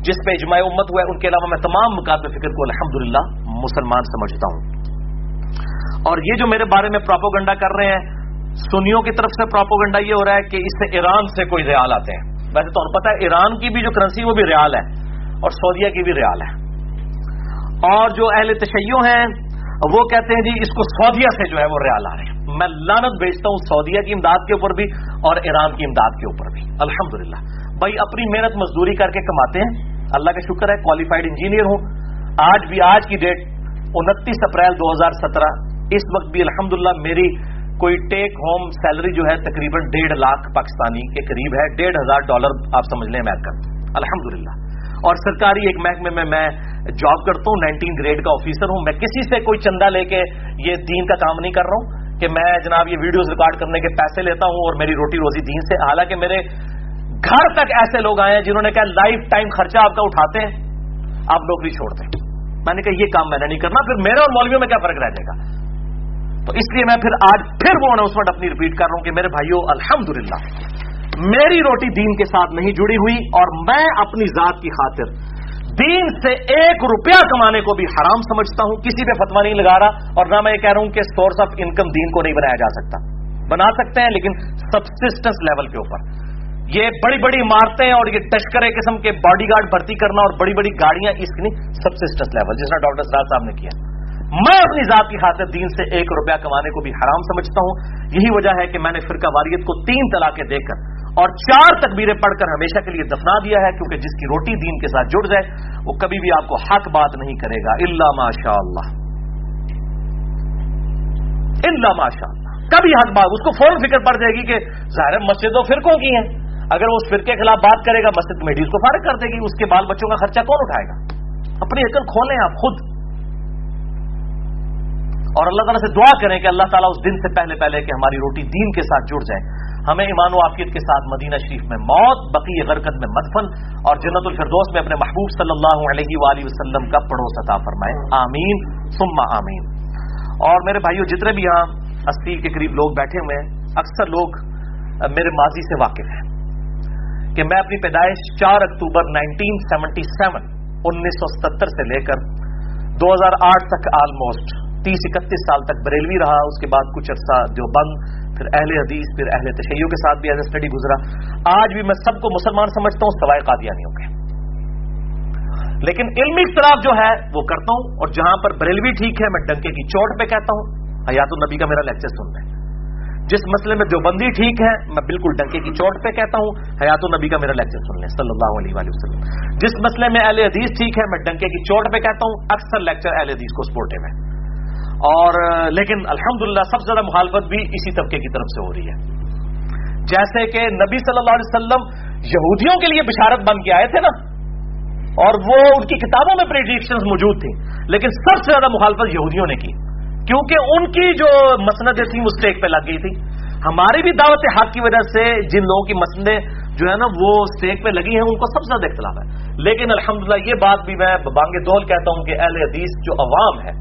[SPEAKER 1] جس پہ اجماع امت ہوا ہے۔ ان کے علاوہ میں تمام مقابل فکر کو الحمدللہ مسلمان سمجھتا ہوں۔ اور یہ جو میرے بارے میں پراپوگنڈا کر رہے ہیں، سنیوں کی طرف سے پراپوگنڈا یہ ہو رہا ہے کہ اس سے ایران سے کوئی ریال آتے ہیں۔ ویسے تو پتا ہے، ایران کی بھی جو کرنسی وہ بھی ریال ہے اور سعودیہ کی بھی ریال ہے۔ اور جو اہل تشیع ہیں، وہ کہتے ہیں جی اس کو سعودیہ سے جو ہے وہ ریال آ رہے ہیں۔ میں لانت بھیجتا ہوں سعودیہ کی امداد کے اوپر بھی اور ایران کی امداد کے اوپر بھی۔ الحمدللہ۔ بھائی اپنی محنت مزدوری کر کے کماتے ہیں۔ اللہ کا شکر ہے کوالیفائڈ انجینئر ہوں۔ آج بھی آج کی ڈیٹ انتیس اپریل دو ہزار سترہ اس وقت بھی الحمدللہ میری کوئی ٹیک ہوم سیلری جو ہے تقریباً ڈیڑھ لاکھ پاکستانی کے قریب ہے، ڈیڑھ ہزار ڈالر آپ سمجھ لیں امیرکن الحمدللہ۔ اور سرکاری ایک محکمے میں میں جاب کرتا ہوں نائنٹین گریڈ کا آفیسر ہوں۔ میں کسی سے کوئی چندہ لے کے یہ دین کا کام نہیں کر رہا ہوں کہ میں جناب یہ ویڈیوز ریکارڈ کرنے کے پیسے لیتا ہوں اور میری روٹی روزی دین سے۔ حالانکہ میرے گھر تک ایسے لوگ آئے ہیں جنہوں نے کہا لائف ٹائم خرچہ آپ کا اٹھاتے ہیں، آپ نوکری چھوڑتے ہیں۔ میں نے کہا یہ کام میں نے نہیں کرنا، پھر میرے اور مولویوں میں کیا فرق رہ جائے گا؟ تو اس لیے میں پھر آج پھر وہ اناؤنسمنٹ اپنی ریپیٹ کر رہا ہوں کہ میرے بھائیوں الحمدللہ، میری روٹی دین کے ساتھ نہیں جڑی ہوئی اور میں اپنی ذات کی خاطر دین سے ایک روپیہ کمانے کو بھی حرام سمجھتا ہوں، کسی پہ فتوا نہیں لگا رہا اور نہ میں یہ کہہ رہا ہوں کہ سورس آف انکم دین کو نہیں بنایا جا سکتا۔ بنا سکتے ہیں لیکن سبسٹنس لیول کے اوپر۔ یہ بڑی بڑی عمارتیں اور یہ تشکرے قسم کے باڈی گارڈ بھرتی کرنا اور بڑی بڑی گاڑیاں، اس کی نہیں سبسٹنس لیول جس طرح ڈاکٹر سراج صاحب نے کیا۔ میں اپنی ذات کی خاطر دین سے ایک روپیہ کمانے کو بھی حرام سمجھتا ہوں۔ یہی وجہ ہے کہ میں نے فرقہ واریت کو تین طلاقیں دے کر اور چار تکبیریں پڑھ کر ہمیشہ کے لیے دفنا دیا ہے، کیونکہ جس کی روٹی دین کے ساتھ جڑ جائے، وہ کبھی بھی آپ کو حق بات نہیں کرے گا۔ اللہ ماشاء اللہ اللہ ماشاء اللہ کبھی حق بات، اس کو فوراً فکر پڑ جائے گی کہ ظاہر مسجدوں فرقوں کی ہیں۔ اگر وہ اس فرقے کے خلاف بات کرے گا، مسجد کمیٹی اس کو فارغ کر دے گی، اس کے بال بچوں کا خرچہ کون اٹھائے گا؟ اپنی عقل کھولیں آپ خود۔ اور اللہ تعالیٰ سے دعا کریں کہ اللہ تعالیٰ اس دن سے پہلے پہلے کہ ہماری روٹی دین کے ساتھ جڑ جائے۔ ہمیں ایمان و عافیت کے ساتھ مدینہ شریف میں موت بقی غرکت میں مدفن اور جنت الفردوس میں اپنے محبوب صلی اللہ علیہ وآلہ وسلم کا پڑوس عطا فرمائے۔ آمین۔ ثم آمین۔ اور میرے بھائیوں جتنے بھی یہاں اسی کے قریب لوگ بیٹھے ہوئے ہیں، اکثر لوگ میرے ماضی سے واقف ہیں کہ میں اپنی پیدائش چار اکتوبر نائنٹین سیونٹی سیون، انیس سو ستر سے لے کر دو ہزار آٹھ تک آلموسٹ تیس اکتیس سال تک بریلوی رہا، اس کے بعد کچھ عرصہ جو بند، پھر اہل حدیث، پھر اہل تشیعوں کے ساتھ بھی ایز اے اسٹڈی گزرا۔ آج بھی میں سب کو مسلمان سمجھتا ہوں، سوائے قادیانیوں کے۔ لیکن علمی اختلاف جو ہے، وہ کرتا ہوں، اور جہاں پر بریلوی ٹھیک ہے، میں ڈنکے کی چوٹ پہ کہتا ہوں۔ حیات النبی کا میرا لیکچر سن لیں۔ جس مسئلے میں دیوبندی ٹھیک ہے، میں بالکل ڈنکے کی چوٹ پہ کہتا ہوں۔ حیات النبی کا میرا لیکچر سن لیں، صلی اللہ علیہ وآلہ وسلم۔ جس مسئلے میں اہل حدیث ٹھیک ہے، میں ڈنکے کی چوٹ پہ کہتا ہوں۔ اکثر لیکچر اہل حدیث کو سپورٹے میں اور، لیکن الحمدللہ سب سے زیادہ مخالفت بھی اسی طبقے کی طرف سے ہو رہی ہے۔ جیسے کہ نبی صلی اللہ علیہ وسلم یہودیوں کے لیے بشارت بن کے آئے تھے نا، اور وہ ان کی کتابوں میں پریڈکشن موجود تھیں لیکن سب سے زیادہ مخالفت یہودیوں نے کی۔ کیونکہ ان کی جو مسندیں تھیں اسٹیک پہ لگ گئی تھی۔ ہماری بھی دعوت حق کی وجہ سے جن لوگوں کی مسندیں جو ہے نا، وہ اسٹیک پہ لگی ہیں، ان کو سب سے زیادہ اختلاف ہے۔ لیکن الحمدللہ یہ بات بھی میں بانگے دول کہتا ہوں کہ اہل حدیث جو عوام ہے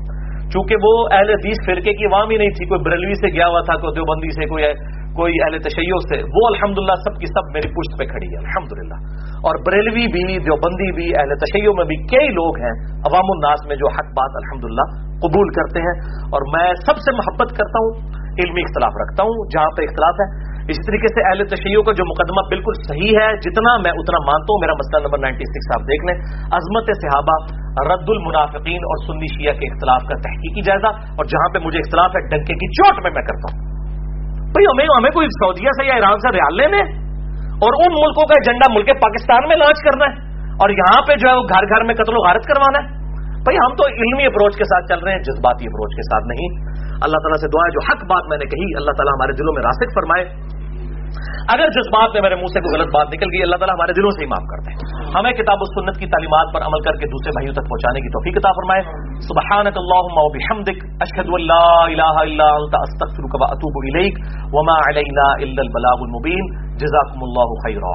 [SPEAKER 1] چونکہ وہ اہل حدیث فرقے کی عوام ہی نہیں تھی، کوئی بریلوی سے گیا ہوا تھا، کوئی دیوبندی سے، کوئی کوئی اہل تشیعوں سے۔ وہ الحمدللہ سب کی سب میری پشت پہ کھڑی ہے، الحمدللہ۔ اور بریلوی بھی، دیوبندی بھی، اہل تشیعوں میں بھی کئی لوگ ہیں۔ عوام الناس میں جو حق بات الحمدللہ قبول کرتے ہیں۔ اور میں سب سے محبت کرتا ہوں، علمی اختلاف رکھتا ہوں، جہاں پہ اختلاف ہے۔ اسی طریقے سے اہل تشیعوں کا جو مقدمہ بالکل صحیح ہے، جتنا میں اتنا مانتا ہوں، میرا مسئلہ نمبر نائنٹی سکس آپ دیکھ لیں۔ عظمت صحابہ رد المنافقین اور سنی شیعہ کے اختلاف کا تحقیقی جائزہ، اور جہاں پہ مجھے اختلاف ہے، ڈنکے کی چوٹ میں میں کرتا ہوں۔ بھائی، ہمیں ہمیں کوئی سعودیہ سے یا ایران سے ریال لینے؟ اور ان ملکوں کا ایجنڈا ملک پاکستان میں لانچ کرنا ہے۔ اور یہاں پہ جو ہے وہ گھر گھر میں قتل و غارت کروانا ہے۔ بھائی ہم تو علمی اپروچ کے ساتھ چل رہے ہیں، جذباتی اپروچ کے ساتھ نہیں۔ اللہ تعالیٰ سے دعا ہے، جو حق بات میں نے کہی، اللہ تعالیٰ ہمارے دلوں میں راسک فرمائے۔ اگر جذبات میں میرے منہ سے کوئی غلط بات نکل گئی، اللہ تعالیٰ ہمارے دلوں سے ہی معاف کرتے ہیں ہمیں کتاب و سنت کی تعلیمات پر عمل کر کے دوسرے بھائیوں تک پہنچانے کی توفیق عطا فرمائے۔ سبحانك اللهم وبحمدك اشهد ان لا اله الا انت استغفرك واتوب اليك وما علينا الا البلاغ المبين جزاكم الله خيرا